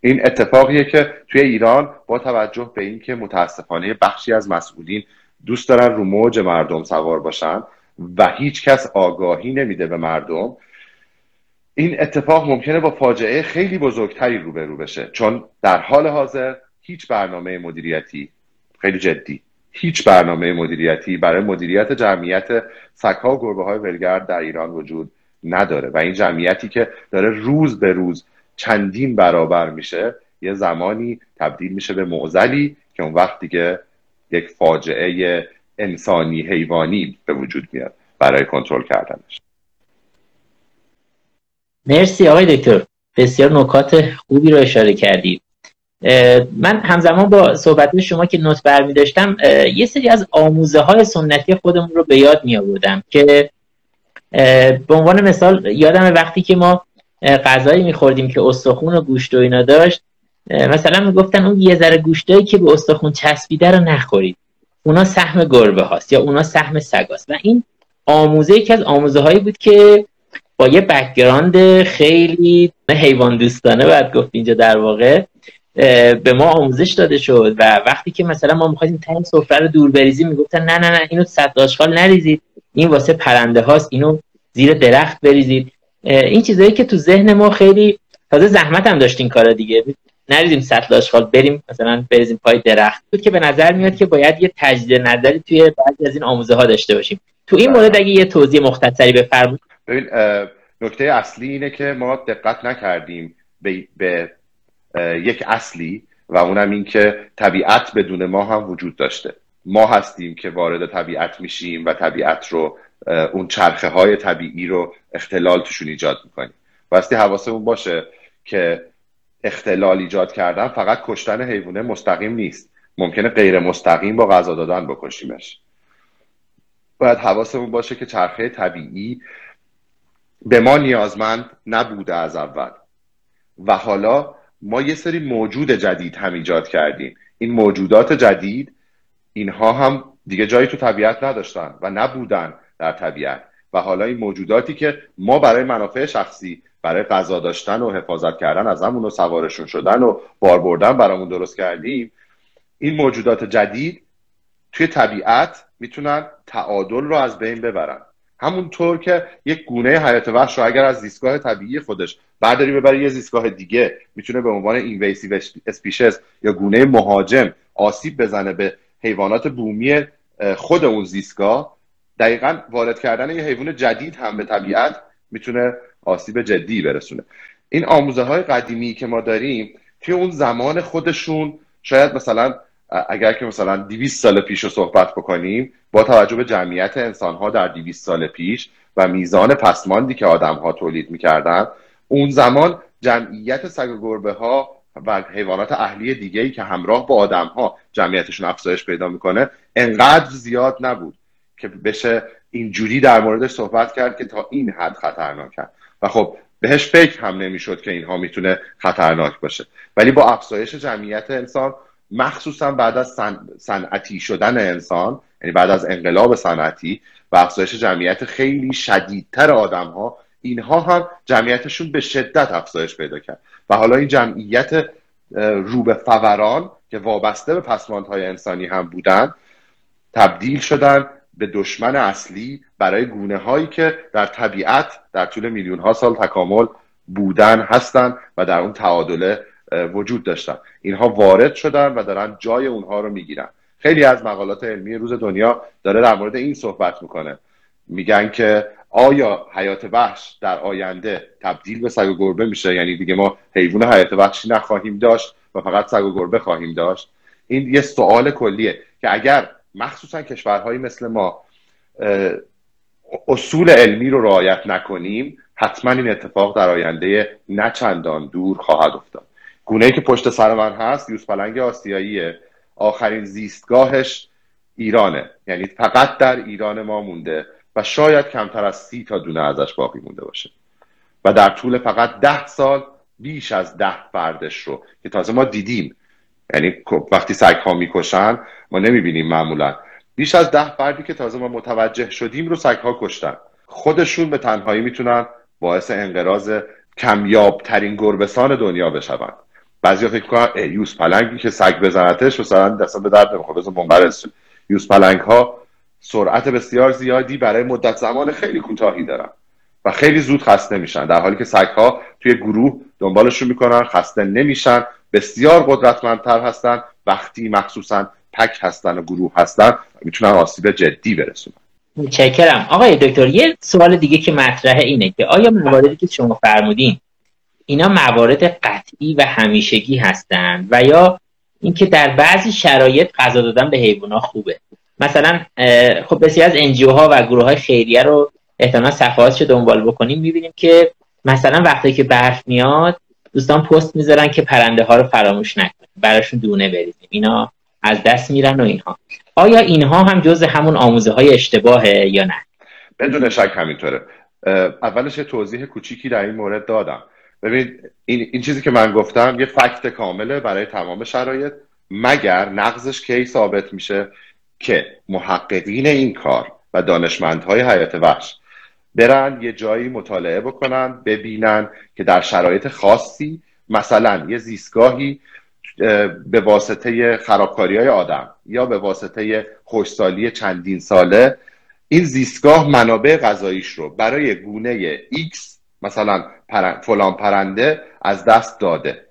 این اتفاقیه که توی ایران با توجه به اینکه متاسفانه بخشی از مسئولین دوست دارن رو موج مردم سوار باشن و هیچ کس آگاهی نمیده به مردم این اتفاق ممکنه با فاجعه خیلی بزرگتری روبرو بشه. چون در حال حاضر هیچ برنامه مدیریتی خیلی جدی. هیچ برنامه مدیریتی برای مدیریت جمعیت سگها و گربه های ولگرد در ایران وجود نداره و این جمعیتی که داره روز به روز چندین برابر میشه یه زمانی تبدیل میشه به معزلی که اون وقت دیگه یک فاجعه انسانی حیوانی به وجود میاد برای کنترل کردنش. مرسی آقای دکتر. بسیار نکات خوبی رو اشاره کردید. من همزمان با صحبت شما که نوت برمی داشتم یه سری از آموزه های سنتی خودمون رو به یاد می آوردم که به عنوان مثال یادم وقتی که ما غذایی میخوردیم که استخون و گوشت و اینا داشت مثلا می‌گفتن اون یه ذره گوشتایی که به استخون چسبیده رو نخورید. اونا سهم گربه هاست یا اونا سهم سگاست و این آموزه یکی از آموزه هایی بود که با یه background خیلی حیوان دوستانه باید گفت اینجا در واقع. به ما آموزش داده شد و وقتی که مثلا ما می‌خوایم تنگ سفره رو دور بریزیم می‌گفتن نه نه نه اینو صد آشغال نریزید. این واسه پرنده هاست اینو زیر درخت بریزید. این چیزایی که تو ذهن ما خیلی تازه زحمت هم داشتین کارا دیگه. نریزیم سطل آشغال بریم مثلا بریزیم پای درخت. بود که به نظر میاد که باید یه تجدید نظری توی بعضی از این آموزه ها داشته باشیم. تو این مورد اگه یه توضیح مختصری بفرمایید. ببین نکته اصلی اینه که ما دقت نکردیم به, به یک اصلی و اونم این که طبیعت بدون ما هم وجود داشته. ما هستیم که وارد طبیعت میشیم و طبیعت رو اون چرخه های طبیعی رو اختلال توشون ایجاد می‌کنیم. باستی حواسمون باشه که اختلال ایجاد کردن فقط کشتن حیوانه مستقیم نیست. ممکنه غیر مستقیم با غذا دادن بکشیمش. باید حواسمون باشه که چرخه طبیعی به ما نیازمند نبوده از اول. و حالا ما یه سری موجود جدید هم ایجاد کردیم. این موجودات جدید اینها هم دیگه جایی تو طبیعت نداشتن و نبودن در طبیعت. و حالا این موجوداتی که ما برای منافع شخصی برای غذا داشتن و حفاظت کردن از همون و سوارشون شدن و بار بردن برامون درست کردیم این موجودات جدید توی طبیعت می‌تونن تعادل رو از بین ببرن. همونطور که یک گونه حیات وحش رو اگر از زیستگاه طبیعی خودش برداری ببره یه زیستگاه دیگه می‌تونه به عنوان اینویسیو اسپیشس یا گونه مهاجم آسیب بزنه به حیوانات بومی خود اون زیستگاه. دقیقا وارد کردن یه حیوان جدید هم به طبیعت می‌تونه آسیب جدی برسونه. این آموزه های قدیمی که ما داریم توی اون زمان خودشون شاید مثلا اگر که مثلا 200 سال پیش رو صحبت بکنیم با توجه به جمعیت انسان ها در 200 سال پیش و میزان پسماندی که آدم ها تولید می‌کردن اون زمان جمعیت سگ و گربه ها و حیوانات اهلی دیگه ای که همراه با آدم ها جمعیتشون افزایش پیدا می‌کنه انقدر زیاد نبود که بشه اینجوری در موردش صحبت کرد که تا این حد خطرناکه و خب بهش فکر هم نمی‌شد که اینها می‌تونه خطرناک باشه. ولی با افزایش جمعیت انسان مخصوصا بعد از صنعتی شدن انسان یعنی بعد از انقلاب صنعتی و افزایش جمعیت خیلی شدیدتر آدم ها اینها هم جمعیتشون به شدت افزایش پیدا کرد. و حالا این جمعیت رو به فوران که وابسته به پسماندهای انسانی هم بودن تبدیل شدن به دشمن اصلی برای گونه هایی که در طبیعت در طول میلیون ها سال تکامل بودن هستند و در اون تعادله وجود داشتن. اینها وارد شدن و دارن جای اونها رو می‌گیرن. خیلی از مقالات علمی روز دنیا داره در مورد این صحبت می‌کنه. میگن که آیا حیات وحش در آینده تبدیل به سگ و گربه میشه؟ یعنی دیگه ما حیوان حیات وحشی نخواهیم داشت و فقط سگ و گربه خواهیم داشت. این یه سوال کلیه که اگر مخصوصا کشورهایی مثل ما اصول علمی رو رعایت نکنیم حتما این اتفاق در آینده نه چندان دور خواهد افتاد. گونه که پشت سر من هست یوز پلنگ آسیاییه. آخرین زیستگاهش ایرانه. یعنی فقط در ایران ما مونده و شاید کمتر از سی تا دونه ازش باقی مونده باشه. و در طول فقط ده سال بیش از ده فردش رو که تازه ما دیدیم. یعنی خب وقتی سگ ها می‌کشن ما نمی‌بینیم معمولا. بیش از ده فردی که تازه ما متوجه شدیم رو سگ ها کشتن. خودشون به تنهایی می‌تونن باعث انقراض کمیاب ترین گربسان دنیا بشوند بعضی فکر کنن یوز پلنگی که سگ بزنتش مثلا دستا به درد نمی‌خواد بزن منقرض یوز پلنگ ها سرعت بسیار زیادی برای مدت زمان خیلی کوتاهی دارن و خیلی زود خسته میشن در حالی که سگ ها توی گروه دنبالشون می‌کنن خسته نمیشن بسیار قدرتمندتر هستن وقتی مخصوصا پک هستن و گروه هستن می‌تونن آسیب جدی برسونن. متشکرم. آقای دکتر یه سوال دیگه که مطرحه اینه که آیا مواردی که شما فرمودین اینا موارد قطعی و همیشگی هستند و یا اینکه در بعضی شرایط غذا دادن به حیوانات خوبه. مثلا خب بسیار از انجیو ها و گروه های خیریه رو احتمالا صفحاتش دنبال بکنیم. می‌بینیم که مثلا وقتی که برف میاد دوستان پست می‌ذارن که پرنده ها رو فراموش نکنیم براشون دونه بریزیم. اینا از دست میرن و اینها. آیا اینها هم جز همون آموزه های اشتباهه یا نه؟ بدون شک همینطوره. اولش توضیح کوچیکی در این مورد دادم. ببینید این, این چیزی که من گفتم یه فکت کامله برای تمام شرایط مگر نقضش کی ثابت میشه که محققین این کار و دانشمندهای حیات وحش برن یه جایی مطالعه بکنن ببینن که در شرایط خاصی مثلا یه زیستگاهی به واسطه خرابکاری های آدم یا به واسطه خوشسالی چندین ساله این زیستگاه منابع غذاییش رو برای گونه X مثلا فلان پرنده از دست داده.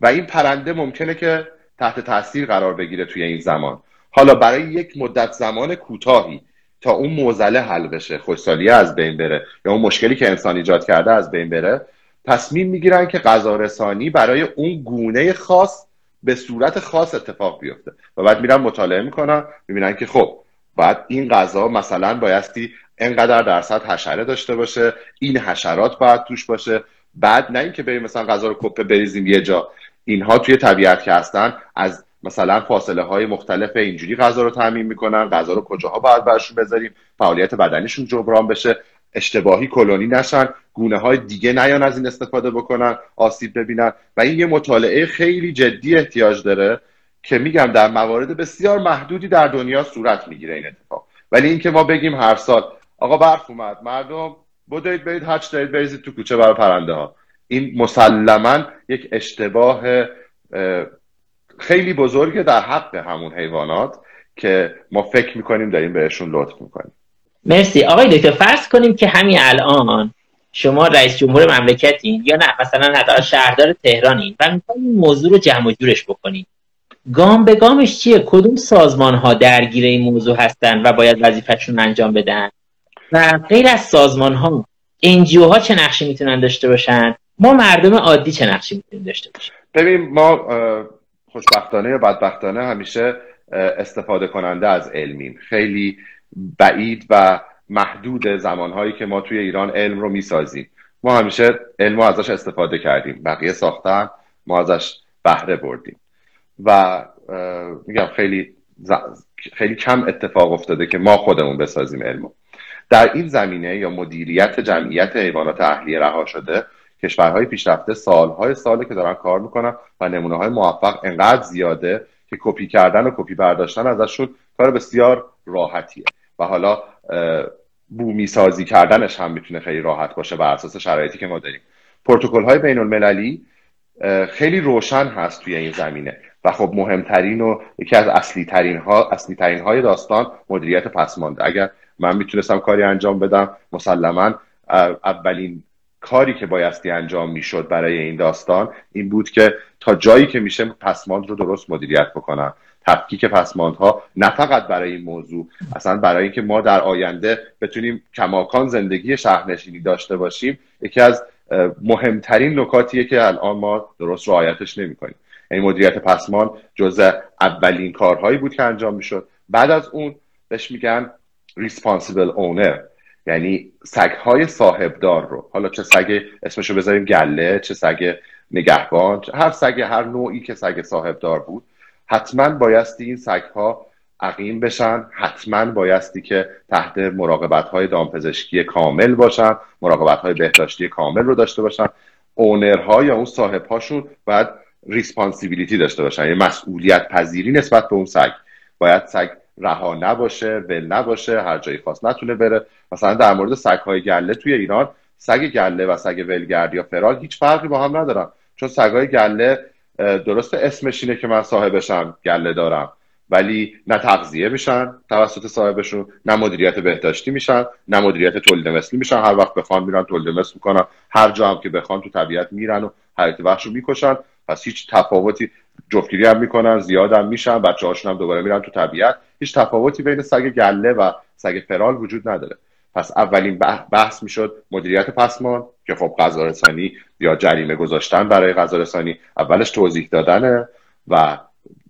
و این پرنده ممکنه که تحت تاثیر قرار بگیره توی این زمان. حالا برای یک مدت زمان کوتاهی تا اون موزله حل بشه خوشسالی از بین بره یا اون مشکلی که انسان ایجاد کرده از بین بره تصمیم می‌گیرن که غذا رسانی برای اون گونه خاص به صورت خاص اتفاق بیفته. و بعد میرن مطالعه می‌کنن می‌بینن که خب باید این غذا مثلا بایستی انقدر درصد حشره داشته باشه این حشرات باید توش باشه. بعد نه اینکه بریم مثلا غذا رو کپه بریزیم یه جا. اینها توی طبیعت که هستن از مثلا فاصله های مختلف اینجوری غذا رو تعمین می‌کنن. غذا رو کجاها باید برشون بذاریم؟ فعالیت بدنیشون جبران بشه. اشتباهی کلونی نشن. گونه های دیگه نیان از این استفاده بکنن آسیب ببینن. و این یه مطالعه خیلی جدی احتیاج داره که میگم در موارد بسیار محدودی در دنیا صورت می‌گیره این اتفاق. ولی اینکه ما بگیم هر سال آقا برف اومد. مردم بدوید برید حج دارید بریزید تو کوچه برای پرنده ها این مسلما یک اشتباه خیلی بزرگه در حق همون حیوانات که ما فکر می‌کنیم داریم بهشون لطف می‌کنیم. مرسی. آقای دکتر فرض کنیم که همین الان شما رئیس جمهور مملکتین یا نه؟ مثلا حتی شهردار تهرانی و می‌خواین این موضوع رو جمع و جورش بکنید گام به گامش چیه؟ کدوم سازمان ها درگیر این موضوع هستن و باید وظیفهشون انجام بدن؟ و غیر از سازمان ها انجیو ها چه نقشی می‌تونن داشته باشن؟ ما مردم عادی چه نقشی می‌تونیم داشته باشیم؟ ببین ما خوشبختانه یا بدبختانه همیشه استفاده کننده از علمیم. خیلی بعید و محدود زمانهایی که ما توی ایران علم رو می‌سازیم. ما همیشه علم رو ازش استفاده کردیم. بقیه ساختن ما ازش بهره بردیم. و میگم خیلی خیلی کم اتفاق افتاده که ما خودمون بسازیم علمو. در این زمینه یا مدیریت جمعیت حیوانات اهلی رها شده کشورهای پیشرفته سالهای ساله که دارن کار می‌کنن و نمونه های موفق انقدر زیاده که کپی کردن و کپی برداشتن ازشون کار بسیار راحتیه. و حالا بومی سازی کردنش هم می‌تونه خیلی راحت باشه بر اساس شرایطی که ما داریم. پروتکل های بین المللی خیلی روشن هست توی این زمینه. و خب مهمترین و یکی از اصلی ترین, ها، اصلی ترین های داستان مدیریت پسمانده اگر من می‌تونستم کاری انجام بدم. مسلما اولین کاری که بایستی انجام می‌شد برای این داستان این بود که تا جایی که میشه پسماند رو درست مدیریت بکنم. تفکیک پسماندها نه فقط برای این موضوع اصلا برای اینکه ما در آینده بتونیم کماکان زندگی شهرنشینی داشته باشیم. یکی از مهمترین نکاتیه که الان ما درست رعایتش نمی‌کنیم. این مدیریت پسمان جزء اولین کارهایی بود که انجام می‌شد. بعد از اون بهش میگن responsible owner. یعنی سگ های صاحبدار رو. حالا چه سگ اسمشو بذاریم گله چه سگ نگهبان هر سگ هر نوعی که سگ صاحبدار بود. حتما بایستی این سگ ها عقیم بشن. حتما بایستی که تحت مراقبت های دامپزشکی کامل باشن مراقبت های بهداشتی کامل رو داشته باشن. owner ها یا اون صاحب هاشون باید responsibility داشته باشن. یعنی مسئولیت پذیری نسبت به اون سگ. باید سگ رها نباشه ول نباشه هر جایی خواست نتونه بره. مثلا در مورد سگ های گله توی ایران سگ گله و سگ ولگرد یا فرال هیچ فرقی با هم ندارن. چون سگ های گله درست اسمش اینه که من صاحبشم گله دارم. ولی نه تغذیه میشن توسط صاحبشون نه مدیریت بهداشتی میشن نه مدیریت تولید مثلی میشن. هر وقت بخوان میرن تولید مثل می‌کنن. هر جا هم که بخوان تو طبیعت میرن و حیات وحش رو می‌کشن. پس هیچ تفاوتی جفتگیری هم می‌کنن زیاد هم میشن بچه هاشون هم دوباره میرن تو طبیعت. هیچ تفاوتی بین سگ گله و سگ فرال وجود نداره. پس اولین بحث می‌شد مدیریت پسمان که خب غذا یا جریمه گذاشتن برای غذا اولش توضیح دادنه و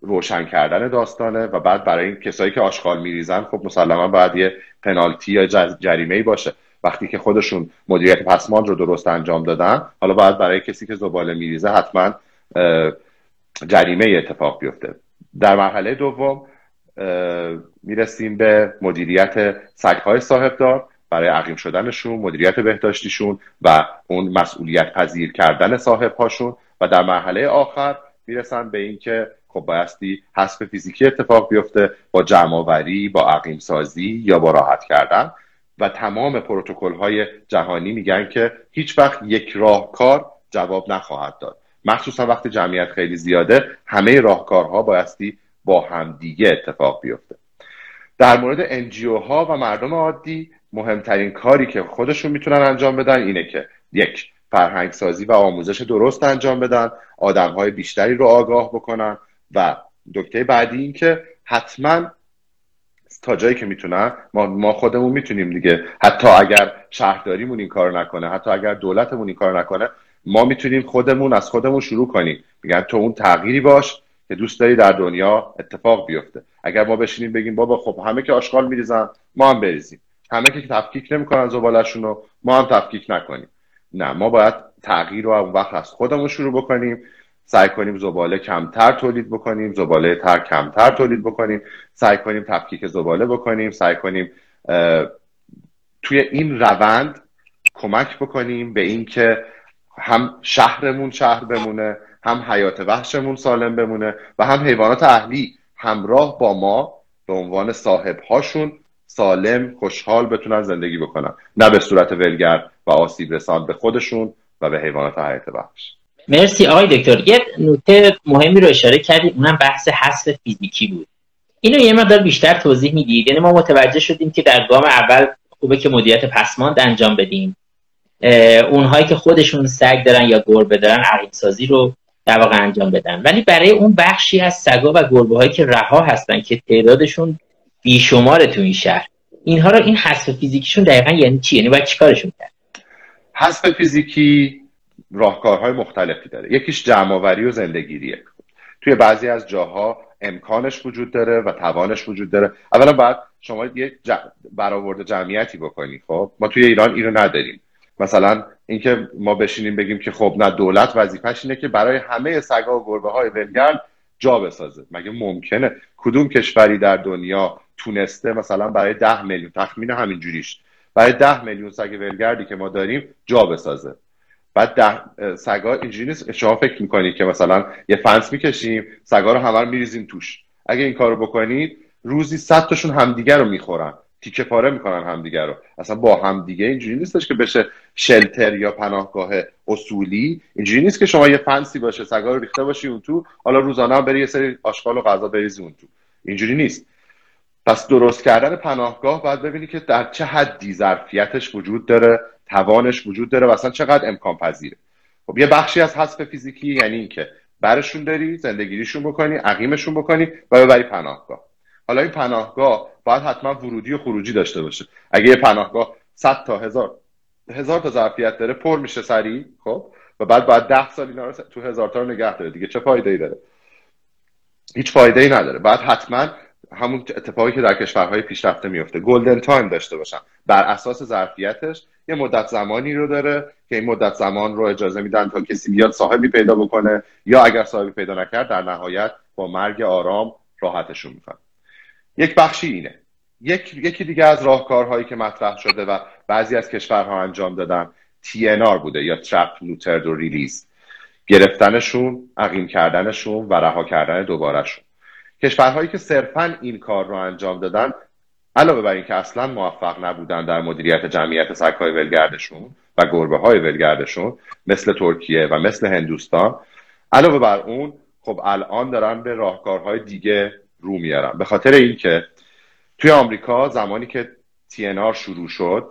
روشن کردن داستانه و بعد برای این کسایی که آشغال میریزن خب مسلما باید یه پنالتی یا جریمه ای باشه. وقتی که خودشون مدیریت پسماند رو درست انجام دادن حالا باید برای کسی که زباله میریزه حتما جریمه اتفاق بیفته. در مرحله دوم می‌رسیم به مدیریت سگهای صاحبدار. برای عقیم شدنشون مدیریت بهداشتیشون و اون مسئولیت پذیر کردن صاحب هاشون و در مرحله آخر می‌رسن به اینکه خب بایستی حذف فیزیکی اتفاق بیفته با جمعآوری با عقیم سازی یا با راحت کردن. و تمام پروتکل های جهانی میگن که هیچ وقت یک راهکار جواب نخواهد داد. مخصوصا وقتی جمعیت خیلی زیاده همه راهکارها بایستی با همدیگه اتفاق بیفته. در مورد انجیو ها و مردم عادی مهمترین کاری که خودشون می‌تونن انجام بدن اینه که یک فرهنگ سازی و آموزش درست انجام بدن آدم های بیشتری رو آگاه بکنن و دکته بعدی این که حتما تا جایی که می‌تونن ما, ما خودمون می‌تونیم دیگه. حتی اگر شهرداریمون این کار نکنه حتی اگر دولتمون این کار نکنه ما می‌تونیم خودمون از خودمون شروع کنیم. میگن تو اون تغییری باش که دوست داری در دنیا اتفاق بیفته. اگر ما بشینیم بگیم بابا خب همه که آشغال میریزن ما هم بریزیم. همه که تفکیک نمی‌کنن زبالشون رو ما هم تفکیک نکنیم. نه ما باید تغییر رو اون وقت از خودمون شروع بکنیم. سعی کنیم زباله کمتر تولید بکنیم زباله تر کمتر تولید بکنیم. سعی کنیم تفکیک زباله بکنیم. سعی کنیم توی این روند کمک بکنیم به اینکه هم شهرمون شهر بمونه هم حیات وحشمون سالم بمونه و هم حیوانات اهلی همراه با ما به عنوان صاحب هاشون سالم خوشحال بتونن زندگی بکنن. نه به صورت ولگر و آسیب رسان به خودشون و به حیوانات حیات وحش. مرسی آقای دکتر. یه نکته مهمی رو اشاره کردیم اونم بحث حذف فیزیکی بود. اینو یه مقدار بیشتر توضیح می‌دید؟ یعنی ما متوجه شدیم که در گام اول خوبه که مدیریت پسماند انجام بدیم. اونهایی که خودشون سگ دارن یا گربه دارن عقیم سازی رو در واقع انجام بدن. ولی برای اون بخشی از سگا و گربه هایی که رها هستن که تعدادشون بیشمار تو این شهر اینها رو این حذف فیزیکیشون دقیقا یعنی چی؟ یعنی باید چیکارشون کرد؟ حذف فیزیکی راهکارهای مختلفی داره. یکیش جمعآوری و زندگیریه. توی بعضی از جاها امکانش وجود داره و توانش وجود داره. اولا باید شما یک برآورد جمعیتی بکنی خب؟ ما توی ایران اینو نداریم. مثلا اینکه ما بشینیم بگیم که خب نه دولت وظیفش اینه که برای همه سگا و گربه های ولگرد جا بسازه. مگه ممکنه؟ کدوم کشوری در دنیا تونسته مثلا برای ده میلیون تخمین همینجوریش برای ده میلیون سگ ولگردی که ما داریم جا بسازه؟ بعد ده سگا اینجوری شما فکر می‌کنید که مثلا یه فنس می‌کشیم سگا رو همه رو میریزیم توش. اگه این کارو بکنید روزی صد تاشون همدیگه رو می‌خورن. تیکه پاره می‌کنن همدیگه رو. اصلا با همدیگه اینجوری نیستش که بشه شلتر یا پناهگاه اصولی. اینجوری نیست که شما یه فنسی باشه سگا رو ریخته باشی اون تو حالا روزانه هم بری یه سری آشغال و غذا بریزی اون تو. اینجوری نیست. پس درست کردن پناهگاه باید ببینی که در چه حدی ظرفیتش وجود داره توانش وجود داره و اصلا چقدر امکان پذیره. خب یه بخشی از حذف فیزیکی یعنی اینکه برشون داری زنده‌گیریشون بکنی عقیمشون بکنی و ببری پناهگاه. حالا این پناهگاه باید حتما ورودی و خروجی داشته باشه. اگه یه پناهگاه 100 تا هزار هزار تا ظرفیت داره پر میشه سریع خب؟ و بعد بعد ده سال اینا رو تو هزار تا رو نگه داره. دیگه چه فایده ای داره؟ هیچ فایده ای نداره. بعد حتما همون اتفاقی که در کشورهای پیشرفته میفته. golden time داشته باشن. بر اساس ظرفیتش یه مدت زمانی رو داره که این مدت زمان رو اجازه میدن تا کسی بیاد صاحبی پیدا بکنه یا اگر صاحبی پیدا نکرد در نهایت با مرگ آرام راحتشون می‌کنه. یک بخشی اینه. یک، یکی دیگه از راهکارهایی که مطرح شده و بعضی از کشورها انجام دادن TNR بوده یا Trap Neutered و Release گرفتنشون عقیم کردنشون و رها کردن دوبارهشون. کشورهایی که صرفا این کار رو انجام دادن علاوه بر اینکه اصلا موفق نبودن در مدیریت جمعیت سگهای ولگردشون و گربه های ولگردشون مثل ترکیه و مثل هندوستان علاوه بر اون خب الان دارن به راهکارهای دیگه رو میارن به خاطر اینکه توی آمریکا زمانی که TNR شروع شد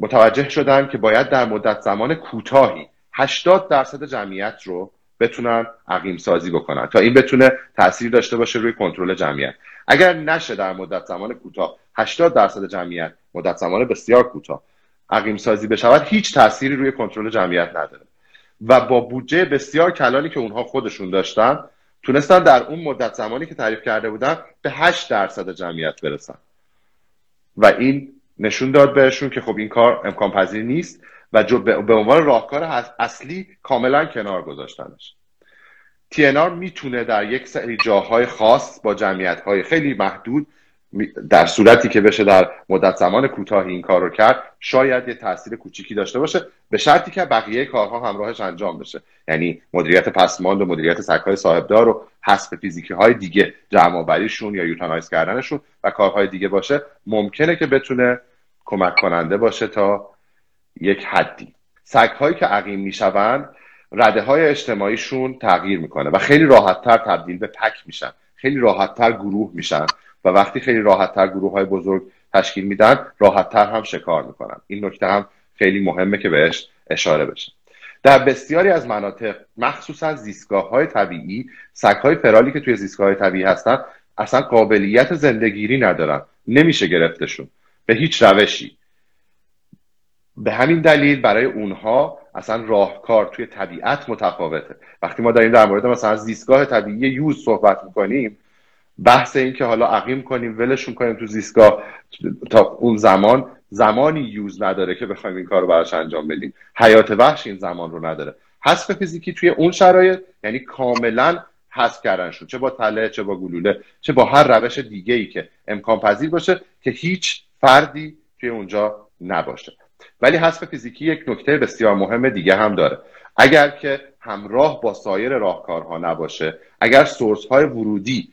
متوجه شدن که باید در مدت زمان کوتاهی 80 درصد جمعیت رو بتونن عقیم سازی بکنن تا این بتونه تاثیر داشته باشه روی کنترل جمعیت. اگر نشه در مدت زمان کوتاه 80 درصد جمعیت مدت زمان بسیار کوتاه عقیم سازی بشود هیچ تأثیری روی کنترل جمعیت نداره. و با بودجه بسیار کلانی که اونها خودشون داشتن تونستن در اون مدت زمانی که تعریف کرده بودن به 8 درصد جمعیت برسن. و این نشون داد بهشون که خب این کار امکان پذیر نیست و به عنوان راهکار اصلی کاملا کنار گذاشتنش. TNR می‌تونه در یک سری جاهای خاص با جمعیت های خیلی محدود در صورتی که بشه در مدت زمان کوتاهی این کار رو کرد شاید یه تاثیر کوچیکی داشته باشه به شرطی که بقیه کارها همراهش انجام بشه. یعنی مدیریت پسماند و مدیریت سگهای صاحبدار و حذف فیزیکی های دیگه جمع یا یوتانایز کردنشون و کارهای دیگه باشه ممکنه که بتونه کمک کننده باشه تا یک حدی. سگ هایی که عقیم می‌شوند رده های اجتماعیشون تغییر می‌کنه و خیلی راحتتر تبدیل به پک میشن. خیلی راحتتر گروه میشن. و وقتی خیلی راحتتر گروه های بزرگ تشکیل میدن راحتتر هم شکار می‌کنن. این نکته هم خیلی مهمه که بهش اشاره بشه. در بسیاری از مناطق مخصوصا زیستگاه های طبیعی سگ های فرالی که توی زیستگاه های طبیعی هستن اصلا قابلیت زندگیری ندارن. نمیشه گرفتشون. به هیچ روشی. به همین دلیل برای اونها اصلا راهکار توی طبیعت متفاوته. وقتی ما داریم در مورد مثلا زیستگاه طبیعی یوز صحبت می‌کنیم بحث این که حالا عقیم کنیم ولشون کنیم تو زیستگاه تا اون زمان. زمانی یوز نداره که بخوایم این کار رو براش انجام بدیم. حیات وحش این زمان رو نداره. حذف فیزیکی توی اون شرایط یعنی کاملا حذف کردن شد چه با تله چه با گلوله چه با هر روش دیگه ای که امکان پذیر باشه که هیچ فردی توی اونجا نباشه. ولی حذف فیزیکی یک نکته بسیار مهم دیگه هم داره. اگر که همراه با سایر راهکارها نباشه اگر سورس های ورودی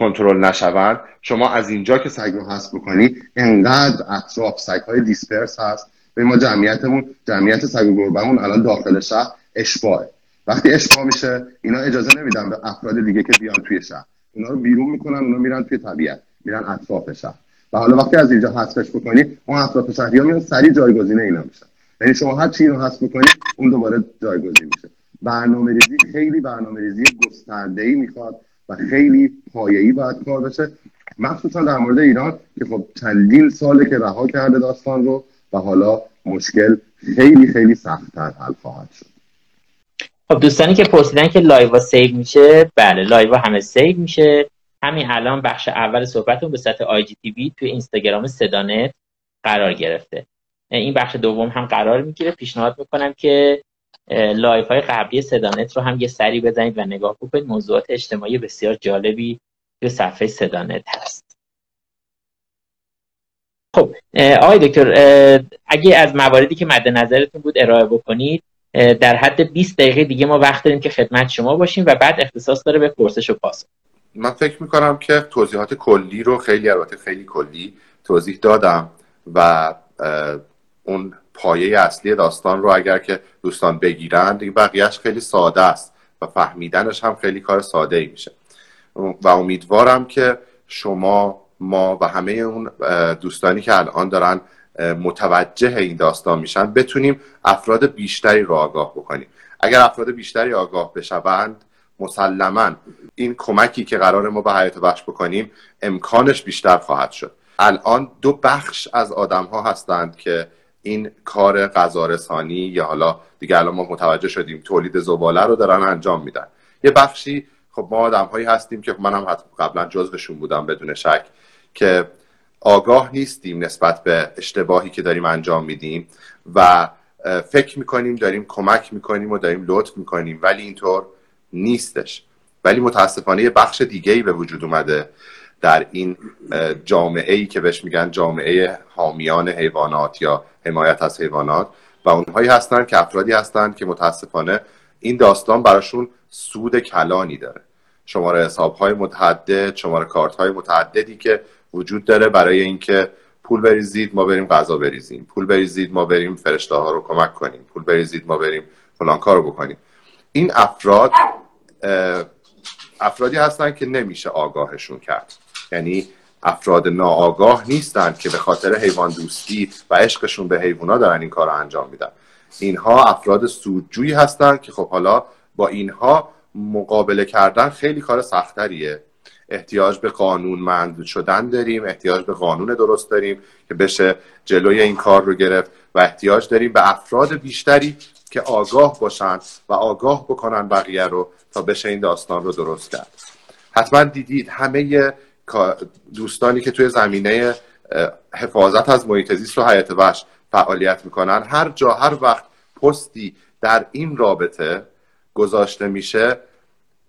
کنترل نشوند. شما از اینجا که سگ رو بکنی انقدر اطراف سگ های دیسپرس هست. به ما جمعیتمون جمعیت سگ گربهمون الان داخل شهر اشباهه. وقتی اشباه میشه اینا اجازه نمیدن به افراد دیگه که بیان توی شهر. اینا رو بیرون می‌کنن اونا میرن توی طبیعت. میرن اطراف شهر. و حالا وقتی از اینجا حذفش بکنی اون اطراف شهری ها میان سریع جایگزین اینا میشن. یعنی شما هر چی رو حذف بکنی اون دوباره جایگزین میشه. برنامه ریزی خیلی برنامه ریزی گسترده می‌خواد. و خیلی پایه‌ای باید کار بشه مخصوصا در مورد ایران که خب چندین ساله که رها کرده داستان رو و حالا مشکل خیلی خیلی سختتر حل خواهد شد. خب دوستانی که پرسیدن که live ا save میشه بله live ا همه save میشه. همین الان بخش اول صحبتون به سطح آی جی تی وی توی اینستاگرام صدانت قرار گرفته. این بخش دوم هم قرار می‌گیره. پیشنهاد می‌کنم که live های قبلی صدانت رو هم یه سری بزنید و نگاه بکنید. موضوعات اجتماعی بسیار جالبی توی صفحه صدانت هست. خب آقای دکتر اگه از مواردی که مد نظرتون بود ارائه بکنید در حد 20 دقیقه دیگه ما وقت داریم که خدمت شما باشیم و بعد اختصاص داره به پرسش و پاسخ. من فکر می‌کنم که توضیحات کلی رو خیلی البته خیلی کلی توضیح دادم و اون پایه اصلی داستان رو اگر که دوستان بگیرن دیگه بقیهش خیلی ساده است و فهمیدنش هم خیلی کار ساده ای میشه. و امیدوارم که شما ما و همه اون دوستانی که الان دارن متوجه این داستان میشن بتونیم افراد بیشتری رو آگاه بکنیم. اگر افراد بیشتری آگاه بشوند مسلما این کمکی که قرار ما به حیات وحش بکنیم امکانش بیشتر خواهد شد. الان دو بخش از آدم ها هستند که این کار غذارسانی یا حالا دیگه الان ما متوجه شدیم تولید زباله رو دارن انجام میدن. یه بخشی خب ما آدم هایی هستیم که منم قبلا جزوشون بودم بدون شک که آگاه نیستیم نسبت به اشتباهی که داریم انجام میدیم و فکر می‌کنیم داریم کمک می‌کنیم و داریم لطف می‌کنیم ولی اینطور نیستش. ولی متاسفانه یه بخش دیگه ای به وجود اومده در این جامعه ای که بهش میگن جامعه حامیان حیوانات یا حمایت از حیوانات و اونهایی هستن که افرادی هستن که متاسفانه این داستان براشون سود کلانی داره. شماره حساب های متعدد شماره کارت های متعددی که وجود داره برای اینکه پول بریزید ما بریم غذا بریزیم. پول بریزید ما بریم فرشته ها رو کمک کنیم. پول بریزید ما بریم فلان کارو بکنیم. این افراد افرادی هستن که نمیشه آگاهشون کرد. یعنی افراد ناآگاه نیستند که به خاطر حیوان دوستی و عشقشون به حیوانا دارن این کار رو انجام میدن. اینها افراد سودجویی هستند که خب حالا با اینها مقابله کردن خیلی کار سختریه احتیاج به قانونمند شدن داریم احتیاج به قانون درست داریم که بشه جلوی این کار رو گرفت و احتیاج داریم به افراد بیشتری که آگاه باشن و آگاه بکنن بقیه رو تا بشه این داستان رو درست کرد. حتما دیدید همه دوستانی که توی زمینه حفاظت از محیط زیست و حیات وحش فعالیت می‌کنن. هر جا هر وقت پستی در این رابطه گذاشته میشه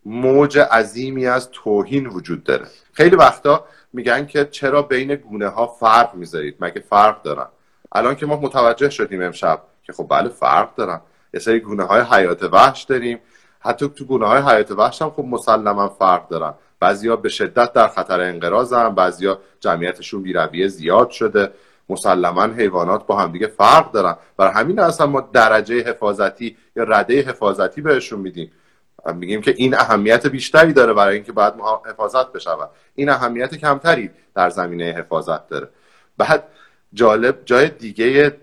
موج عظیمی از توهین وجود داره. خیلی وقتا میگن که چرا بین گونه ها فرق می‌ذارید؟ مگه فرق دارن؟ الان که ما متوجه شدیم امشب که خب بله فرق دارن. یه سری گونه های حیات وحش داریم. حتی تو گونه های حیات وحش هم خب مسلما فرق دارن. بعضیا به شدت در خطر انقراضن بعضیا جمعیتشون بیرویه زیاد شده. مسلما حیوانات با همدیگه فرق دارن. برای همین اصلا ما درجه حفاظتی یا رده حفاظتی بهشون میدیم. میگیم که این اهمیت بیشتری داره برای اینکه باید حفاظت بشود. این اهمیت کمتری در زمینه حفاظت داره. بعد جالب جای دیگه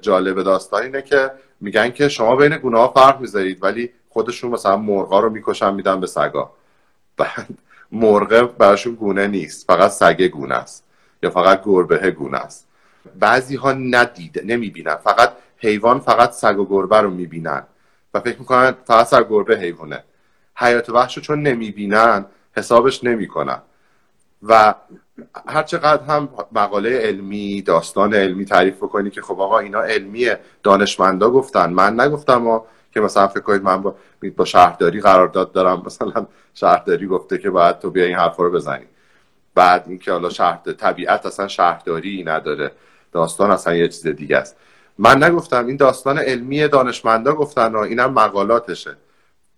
جالب داستان اینه که میگن که شما بین گناه فرق می‌ذارید ولی خودشون مثلا مرغا رو می‌کشن میدن به سگا. بعد مرغه براشون گونه نیست. فقط سگه گونه است. یا فقط گربه گونه است. بعضی ها ندیده نمی‌بینن. فقط حیوان فقط سگ و گربه رو می‌بینن. و فکر می‌کنن فقط سگ گربه حیوانه. حیات وحش رو چون نمی‌بینن حسابش نمی‌کنن. و هر چقدر هم مقاله علمی داستان علمی تعریف بکنی که خب آقا اینا علمیه دانشمندا گفتن. من نگفتم ما که مثلا فکر کنید من با, با شهرداری قرارداد دارم. [LAUGHS] مثلا شهرداری گفته که باید تو بیا این حرفا رو بزنی. بعد اینکه حالا شهر طبیعت اصلا شهرداری نداره. داستان اصلا یه چیز دیگه است. من نگفتم این داستان علمی دانشمندا گفتن و اینم مقالاتشه.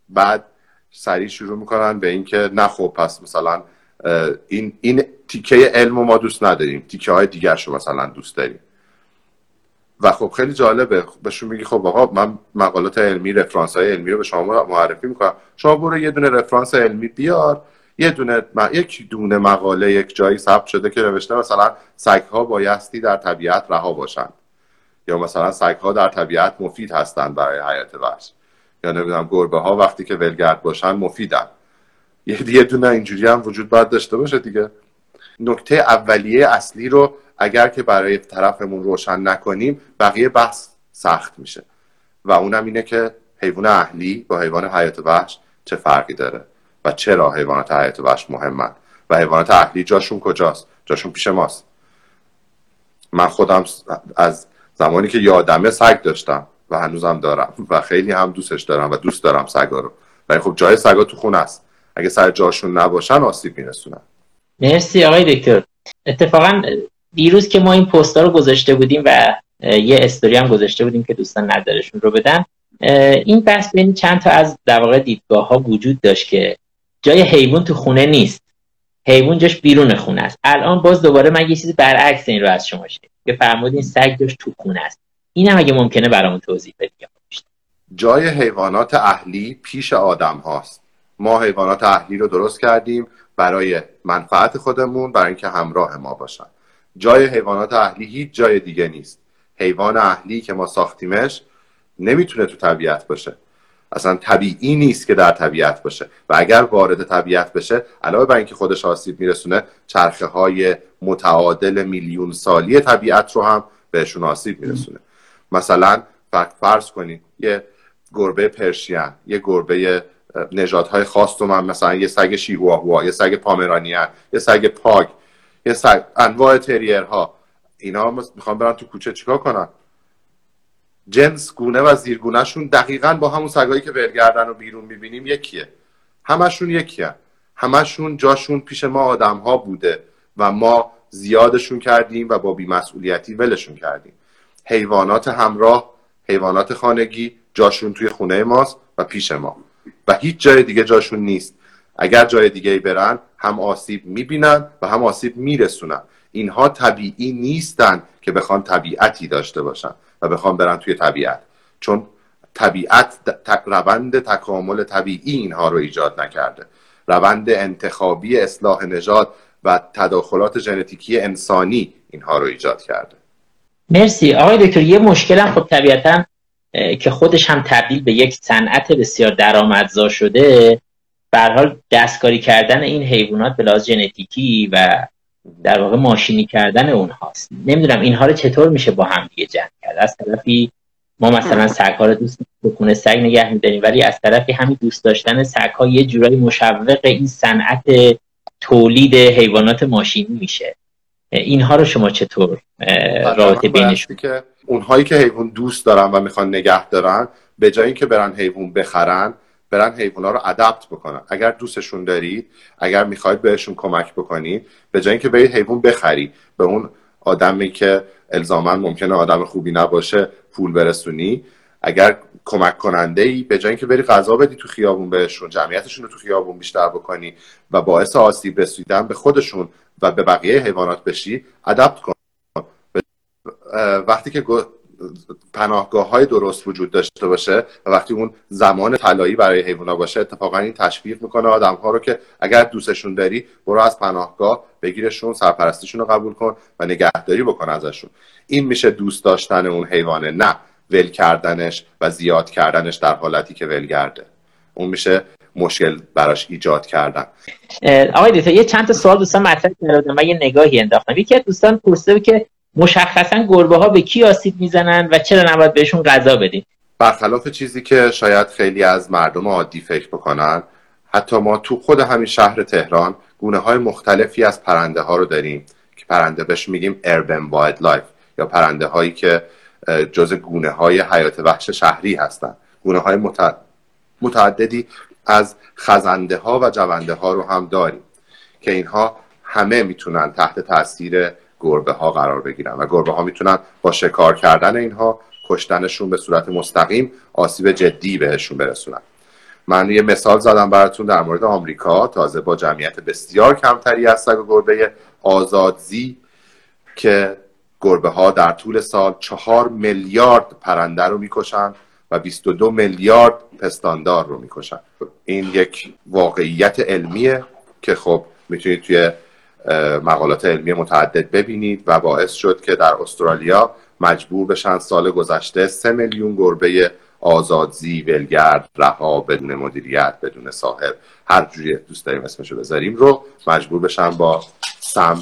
بعد سریع شروع می‌کنن به اینکه نه خب پس مثلا این این تیکه علم ما دوست نداریم. تیکه های دیگر رو مثلا دوست داریم. و خب خیلی جالبه. بهشون میگی خب آقا من مقالات علمی رفرانس های علمی رو به شما معرفی می‌کنم. شما برو یه دونه رفرانس علمی بیار یه دونه یک دونه مقاله یک جایی ثبت شده که نوشته مثلا سگ ها بایستی در طبیعت رها باشند. یا مثلا سگ ها در طبیعت مفید هستند برای حیات وحش. یا نمی‌دونم گربه ها وقتی که ولگرد باشن مفیدن. یه دونه اینجوری هم وجود باید داشته باشه دیگه. نکته اولیه اصلی رو اگر که برای طرفمون روشن نکنیم بقیه بحث سخت میشه. و اونم اینه که حیوان اهلی با حیوان حیات وحش چه فرقی داره؟ و چرا حیوانات حیات وحش مهمن؟ و حیوانات اهلی جاشون کجاست؟ جاشون پیش ماست. من خودم از زمانی که یادمه سگ داشتم و هنوزم دارم و خیلی هم دوستش دارم و دوست دارم سگا رو. ولی خب جای سگا تو خونه است. اگه سر جاشون نباشن آسیب میرسونن. مرسی آقای دکتر. اتفاقا دیروز که ما این پستا رو گذاشته بودیم و یه استوری هم گذاشته بودیم که دوستان ندارشون رو بدن این بحث بین چند تا از در واقع دیدگاه ها وجود داشت که جای حیوان تو خونه نیست. حیوان جاش بیرون خونه است. الان باز دوباره من یه چیزی برعکس این رو از شما شد که فرمودین سگ جاش تو خونه است. اینم اگه ممکنه برامون توضیح بدید جای حیوانات اهلی پیش آدم هاست. ما حیوانات اهلی رو درست کردیم برای منفعت خودمون برای اینکه همراه ما باشن. جای حیوانات اهلی هیچ جای دیگه نیست. حیوان اهلی که ما ساختیمش نمی‌تونه تو طبیعت باشه. اصلا طبیعی نیست که در طبیعت باشه. و اگر وارد طبیعت بشه علاوه بر اینکه خودش آسیب میرسونه چرخه های متعادل میلیون سالی طبیعت رو هم بهشون آسیب میرسونه. مثلا فرض کنید یه گربه پرشین یه گربه نژادهای خاص رو من مثلا یه سگ شیهواهوا یه سگ پامرانیان یه سگ پاگ یه سگ انواع تریرها. اینا می‌خوام برن تو کوچه چیکار کنن؟ جنس گونه و زیرگونهشون دقیقا با همون سگایی که ولگردن رو بیرون می‌بینیم یکیه. همشون یکیه. همشون جاشون پیش ما آدم ها بوده و ما زیادشون کردیم و با بیمسئولیتی ولشون کردیم. حیوانات همراه حیوانات خانگی جاشون توی خونه ماست و پیش ما. و هیچ جای دیگه جاشون نیست. اگر جای دیگه برن هم آسیب می‌بینن و هم آسیب میرسونن. اینها طبیعی نیستن که بخوان طبیعتی داشته باشن و بخوان برن توی طبیعت. چون طبیعت روند تکامل طبیعی اینها رو ایجاد نکرده. روند انتخابی اصلاح نژاد و تداخلات ژنتیکی انسانی اینها رو ایجاد کرده. مرسی. آقای دکتر یه مشکل هم خب طبیعتا که خودش هم تبدیل به یک صنعت بسیار درآمدزا شده. به حال دستکاری کردن این حیوانات به لحاظ ژنتیکی و در واقع ماشینی کردن اونهاست. نمی‌دونم اینها رو چطور میشه با هم دیگه جمع کرد. از طرفی ما مثلا سگ ها رو دوست بکنه سگ نگه میداریم ولی از طرفی همین دوست داشتن سگ ها یه جورایی مشوق این صنعت تولید حیوانات ماشینی میشه. اینها رو شما چطور رابطه بینشون که اونهایی که حیوان دوست دارن و می‌خوان نگه دارن به جای اینکه برن حیوان بخرن برن حیوونا رو ادپت بکنن. اگر دوستشون دارید اگر می‌خواید بهشون کمک بکنید به جای اینکه برید حیوان بخری به اون آدمی که الزاما ممکنه آدم خوبی نباشه پول برسونی اگر کمک کننده ای به جای اینکه بری غذا بدی تو خیابون بهشون جمعیتشون رو تو خیابون بیشتر بکنی و باعث آسیب رسیدن به خودشون و به بقیه حیوانات بشی ادپت کن. وقتی که پناهگاه های درست وجود داشته باشه و وقتی اون زمان طلایی برای حیوانات باشه اتفاقا این تشویق می‌کنه آدم ها رو که اگر دوستشون داری برو از پناهگاه بگیرشون سرپرستیشون رو قبول کن و نگهداری بکن ازشون. این میشه دوست داشتن اون حیوانه نه ول کردنش و زیاد کردنش در حالتی که ولگرده اون میشه مشکل براش ایجاد کردن. آقای دکتر یه چند تا سوال دوستان مطرح کردم و یه نگاهی انداختم یکی از دوستان پرسیده که مشخصا گربه ها به کی آسیب می‌زنن و چرا نباید بهشون غذا بدیم؟ برخلاف چیزی که شاید خیلی از مردم عادی فکر بکنن حتی ما تو خود همین شهر تهران گونه های مختلفی از پرنده ها رو داریم که پرنده بهش میگیم urban wildlife یا پرنده هایی که جز گونه های حیات وحش شهری هستند گونه های متعددی از خزنده ها و جونده ها رو هم داریم که اینها همه می‌تونن تحت تاثیر گربه ها قرار بگیرن و گربه ها می‌تونن با شکار کردن اینها کشتنشون به صورت مستقیم آسیب جدی بهشون برسونن. من یه مثال زدم براتون در مورد آمریکا. تازه با جمعیت بسیار کمتری از سگ و گربه آزادزی که گربه ها در طول سال چهار میلیارد پرنده رو می‌کشن و 22 میلیارد پستاندار رو می‌کشن. این یک واقعیت علمیه که خب می‌تونید توی مقالات علمی متعدد ببینید و باعث شد که در استرالیا مجبور بشن سال گذشته سه میلیون گربه آزادزی ولگرد رها بدون مدیریت بدون صاحب هر جوری دوست داریم اسمشو بذاریم رو مجبور بشن با سم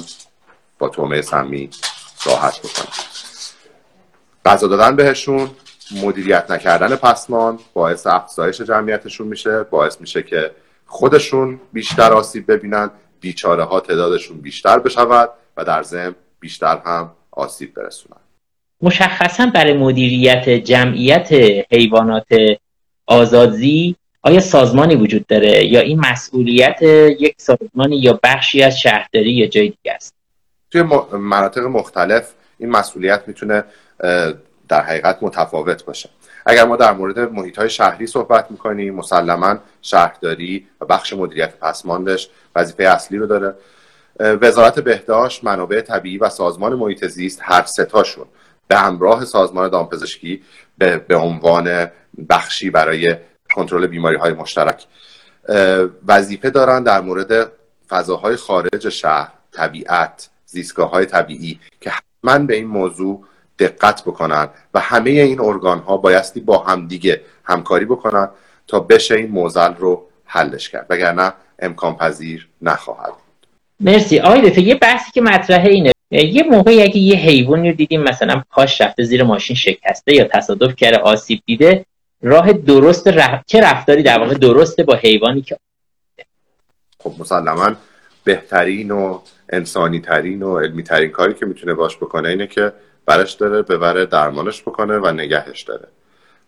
با تومه سمی راحت بکنن. غذا دادن بهشون مدیریت نکردن پسمان باعث افزایش جمعیتشون میشه باعث میشه که خودشون بیشتر آسیب ببینن. بیچاره ها تعدادشون بیشتر بشود و در ضمن بیشتر هم آسیب برسونن. مشخصا برای مدیریت جمعیت حیوانات آزادی آیا سازمانی وجود داره؟ یا این مسئولیت یک سازمانی یا بخشی از شهرداری یا جای دیگه است؟ توی مناطق مختلف این مسئولیت می‌تونه در حقیقت متفاوت باشه. اگر ما در مورد محیط های شهری صحبت می‌کنیم مسلما شهرداری و بخش مدیریت پسماندش وظیفه اصلی رو داره. وزارت بهداشت منابع طبیعی و سازمان محیط زیست هر ستاشون به همراه سازمان دامپزشکی به, به عنوان بخشی برای کنترل بیماری های مشترک. وظیفه دارن در مورد فضاهای خارج شهر طبیعت زیستگاه های طبیعی که حتما به این موضوع دقت بکنن و همه این ارگان ها بایستی با همدیگه همکاری بکنن تا بشه این موزل رو حلش کرد. وگرنه امکان پذیر نخواهد مرسی. آقای یه بحثی که مطرحه اینه. یه موقعی اگه یه حیوانی رو دیدیم مثلا پاش رفته زیر ماشین شکسته یا تصادف کرده آسیب دیده راه درست رف... چه رفتاری در واقع درسته با حیوانی که خب مسلما بهترین و انسانی ترین و علمی ترین کاری که می‌تونه باش بکنه اینه که برش داره ببره درمانش بکنه و نگهش داره.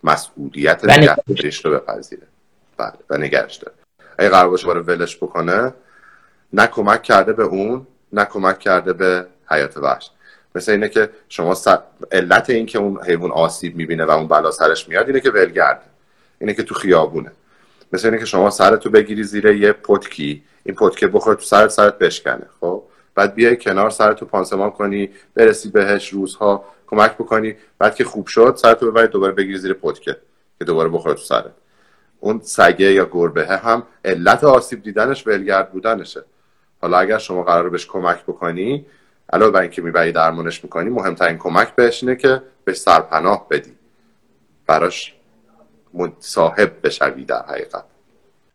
مسئولیت نگهداریش رو بپذیره. بله و نگهش داره. اگه قرار باشه باره ولش بکنه نه کمک کرده به اون نه کمک کرده به حیات وحش. مثل اینه که شما علت این که اون حیوان آسیب می‌بینه و اون بلا سرش میاد اینه که ولگرد اینه که تو خیابونه. مثل اینه که شما سرتو بگیری زیر یه پتکی این پتکه بخوره تو سرت سرت بشکنه. خب؟ بعد بیای کنار سرتو پانسمان کنی برسی بهش روزها کمک بکنی. بعد که خوب شد سرتو ببری دوباره بگیری زیر پتکه که دوباره بخوره تو سرت. اون سگه یا گربه هم علت آسیب دیدنش ولگرد بودنشه. حالا اگر شما قرار بهش کمک بکنی علاوه بر اینکه می‌بری درمانش می‌کنی مهمترین کمک بهش اینه که بهش سرپناه بدی. براش صاحب بشوی در حقیقت.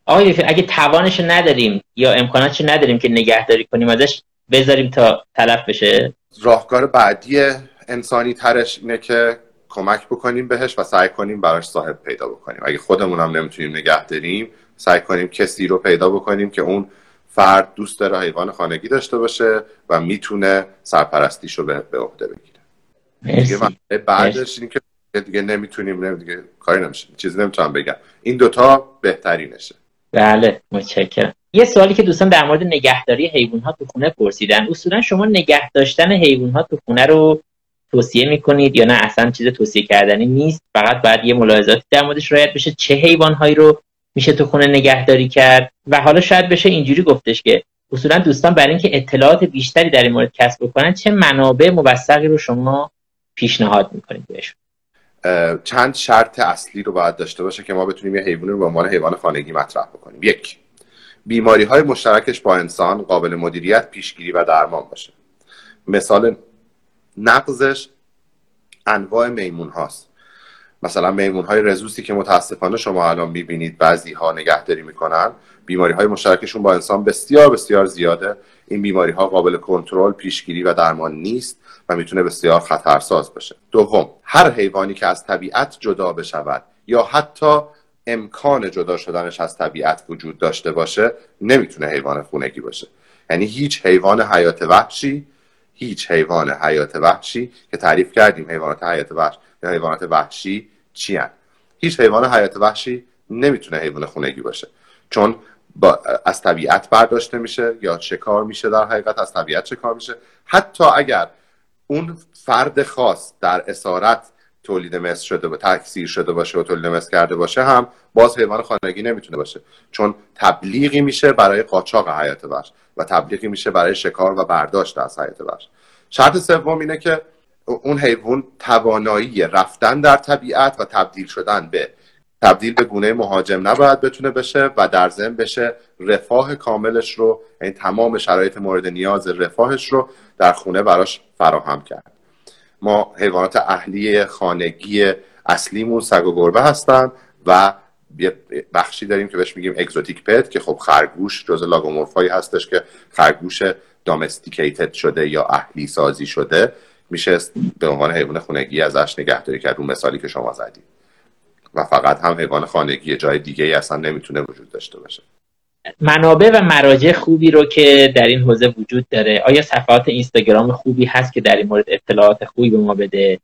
آقای اگه توانش نداریم یا امکاناتش نداریم که نگهداری کنیم ازش بذاریم تا تلف بشه. راهکار بعدی انسانی ترش اینه که کمک بکنیم بهش و سعی کنیم براش صاحب پیدا بکنیم. اگه خودمون هم نمی‌تونیم نگه داریم سعی کنیم کسی رو پیدا بکنیم که اون فرد دوست داره حیوان خانگی داشته باشه و می‌تونه سرپرستیشو به عهده بگیره. دیگه بعدش این که دیگه نمی‌تونیم دیگه کاری نمیشه. چیزی نمی‌تونم بگم. این دوتا بهترینشه. بله متشکرم. یه سوالی که دوستان در مورد نگهداری حیوان ها تو خونه پرسیدن. اصولا شما نگه داشتن حیوان ها تو خونه رو توصیه می‌کنید یا نه؟ اصلا چیز توصیه کردنی نیست؟ فقط بعد یه ملاحظاتی در موردش رعایت بشه چه حیوان هایی رو میشه تو خونه نگهداری کرد و حالا شاید بشه اینجوری گفتش که اصولا دوستان برای اینکه اطلاعات بیشتری در این مورد کسب بکنن چه منابع موثقی رو شما پیشنهاد می‌کنید بهشون؟ چند شرط اصلی رو باید داشته باشه که ما بتونیم یه حیوانی رو به عنوان حیوان خانگی مطرح بکنیم. یک بیماری های مشترکش با انسان قابل مدیریت پیشگیری و درمان باشه. مثال نقضش انواع میمون هاست مثلا میمون های رزوسی که متاسفانه شما الان می‌بینید بعضی ها نگهداری می‌کنن بیماری های مشترکشون با انسان بسیار بسیار زیاده. این بیماری ها قابل کنترل پیشگیری و درمان نیست و می‌تونه بسیار خطرساز باشه. دوم هر حیوانی که از طبیعت جدا بشود یا حتی امکان جدا شدنش از طبیعت وجود داشته باشه نمی‌تونه حیوان خونگی باشه. یعنی هیچ حیوان حیات وحشی هیچ حیوان حیات وحشی که تعریف کردیم حیوانات حیات وحش یا حیوانات وحشی چی هیچ حیوان حیات وحشی نمی‌تونه حیوان خونگی باشه. چون با از طبیعت برداشته میشه یا شکار میشه در حقیقت از طبیعت شکار میشه. حتی اگر اون فرد خاص در اسارت تولید مثل شده و تکثیر شده باشه و تولید مثل کرده باشه هم باز حیوان خانگی نمی‌تونه باشه. چون تبلیغی میشه برای قاچاق حیات وحش و تبلیغی میشه برای شکار و برداشت از حیات وحش. شرط سوم اینه که اون حیوان توانایی رفتن در طبیعت و تبدیل شدن به تبدیل به گونه مهاجم نباید بتونه بشه و در ضمن بشه رفاه کاملش رو این یعنی تمام شرایط مورد نیاز رفاهش رو در خونه براش فراهم کرد. ما حیوانات اهلی خانگی اصلیمون سگ و گربه هستن و یه بخشی داریم که بهش میگیم اگزوتیک پت که خب خرگوش جز لاگومورفایی هستش که خرگوش دامستیکیتد شده یا اهلی سازی شده. میشه به عنوان حیوان خانگی ازش نگهداری کرد اون مثالی که شما زدید و فقط هم حیوان خانگی جای دیگه ای اصلا نمی‌تونه وجود داشته باشه. منابع و مراجع خوبی رو که در این حوزه وجود داره آیا صفحات اینستاگرام خوبی هست که در این مورد اطلاعات خوبی به ما بده؟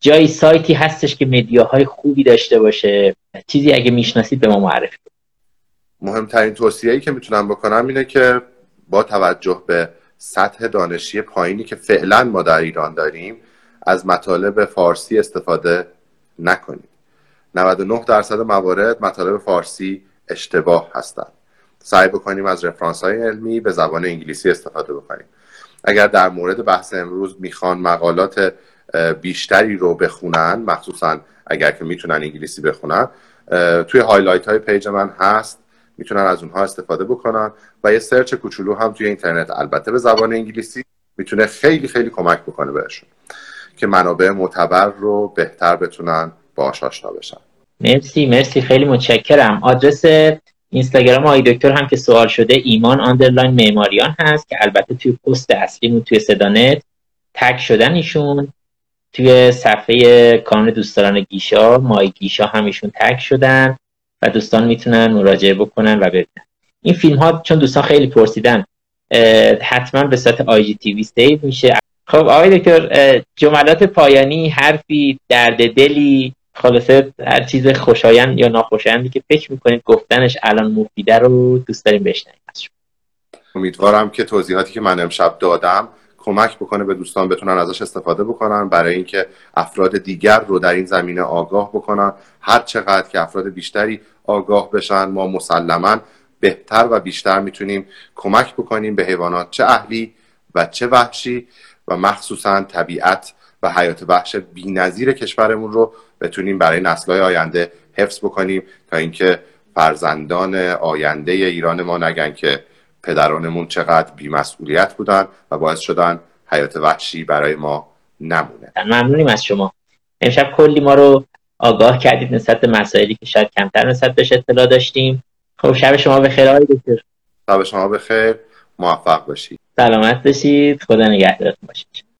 جایی سایتی هستش که مدیاهای خوبی داشته باشه؟ چیزی اگه می‌شناسید به ما معرفی مهمترین توصیه‌ای که می‌تونم بکنم اینه که با توجه به سطح دانشی پایینی که فعلا ما در ایران داریم از مطالب فارسی استفاده نکنید. 99 درصد موارد مطالب فارسی اشتباه هستند. سعی بکنیم از رفرانس های علمی به زبان انگلیسی استفاده بکنیم. اگر در مورد بحث امروز می‌خوان مقالات بیشتری رو بخونن مخصوصا اگر که می‌تونن انگلیسی بخونن توی highlight های page من هست. می‌تونن از اونها استفاده بکنن و یه search کوچولو هم توی اینترنت. البته به زبان انگلیسی می‌تونه خیلی خیلی کمک بکنه بهشون که منابع معتبر رو بهتر بتونن باهاش آشنا بشن. مرسی مرسی. خیلی متشکرم. آدرس اینستاگرام آقای دکتر هم که سوال شده ایمان underline معماریان هست که البته توی پست اصلیمون توی صدانت tag شدن ایشون توی صفحه کانون دوستداران گیشا مای گیشا هم ایشون tag شدن و دوستان می‌تونن مراجعه بکنن و ببینن. این فیلم ها چون دوستان خیلی پرسیدن حتما به صورت IGTV save میشه. خب آقای دکتر جملات پایانی حرفی درد دلی خلاصه هر چیز خوشایند یا ناخوشایندی که فکر می‌کنید گفتنش الان مفیده رو دوست داریم بشنویم. امیدوارم که توضیحاتی که من امشب دادم کمک بکنه به دوستان بتونن ازش استفاده بکنن برای اینکه افراد دیگر رو در این زمینه آگاه بکنن. هر چقدر که افراد بیشتری آگاه بشن ما مسلما بهتر و بیشتر می‌تونیم کمک بکنیم به حیوانات چه اهلی و چه وحشی و مخصوصا طبیعت و حیات وحش بی‌نظیر کشورمون رو بتونیم برای نسل‌های آینده حفظ بکنیم تا اینکه فرزندان آینده ایران ما نگن که پدرانمون چقدر بیمسئولیت بودن و باعث شدن حیات وحشی برای ما نمونه. ممنونیم از شما. امشب کلی ما رو آگاه کردید نسبت به مسائلی که شاید کمتر نسبت بهش اطلاع داشتیم. خب شب شما بخیر آقای دکتر. شب شما بخیر. موفق باشید. سلامت باشید. خدا نگهدارتون باشید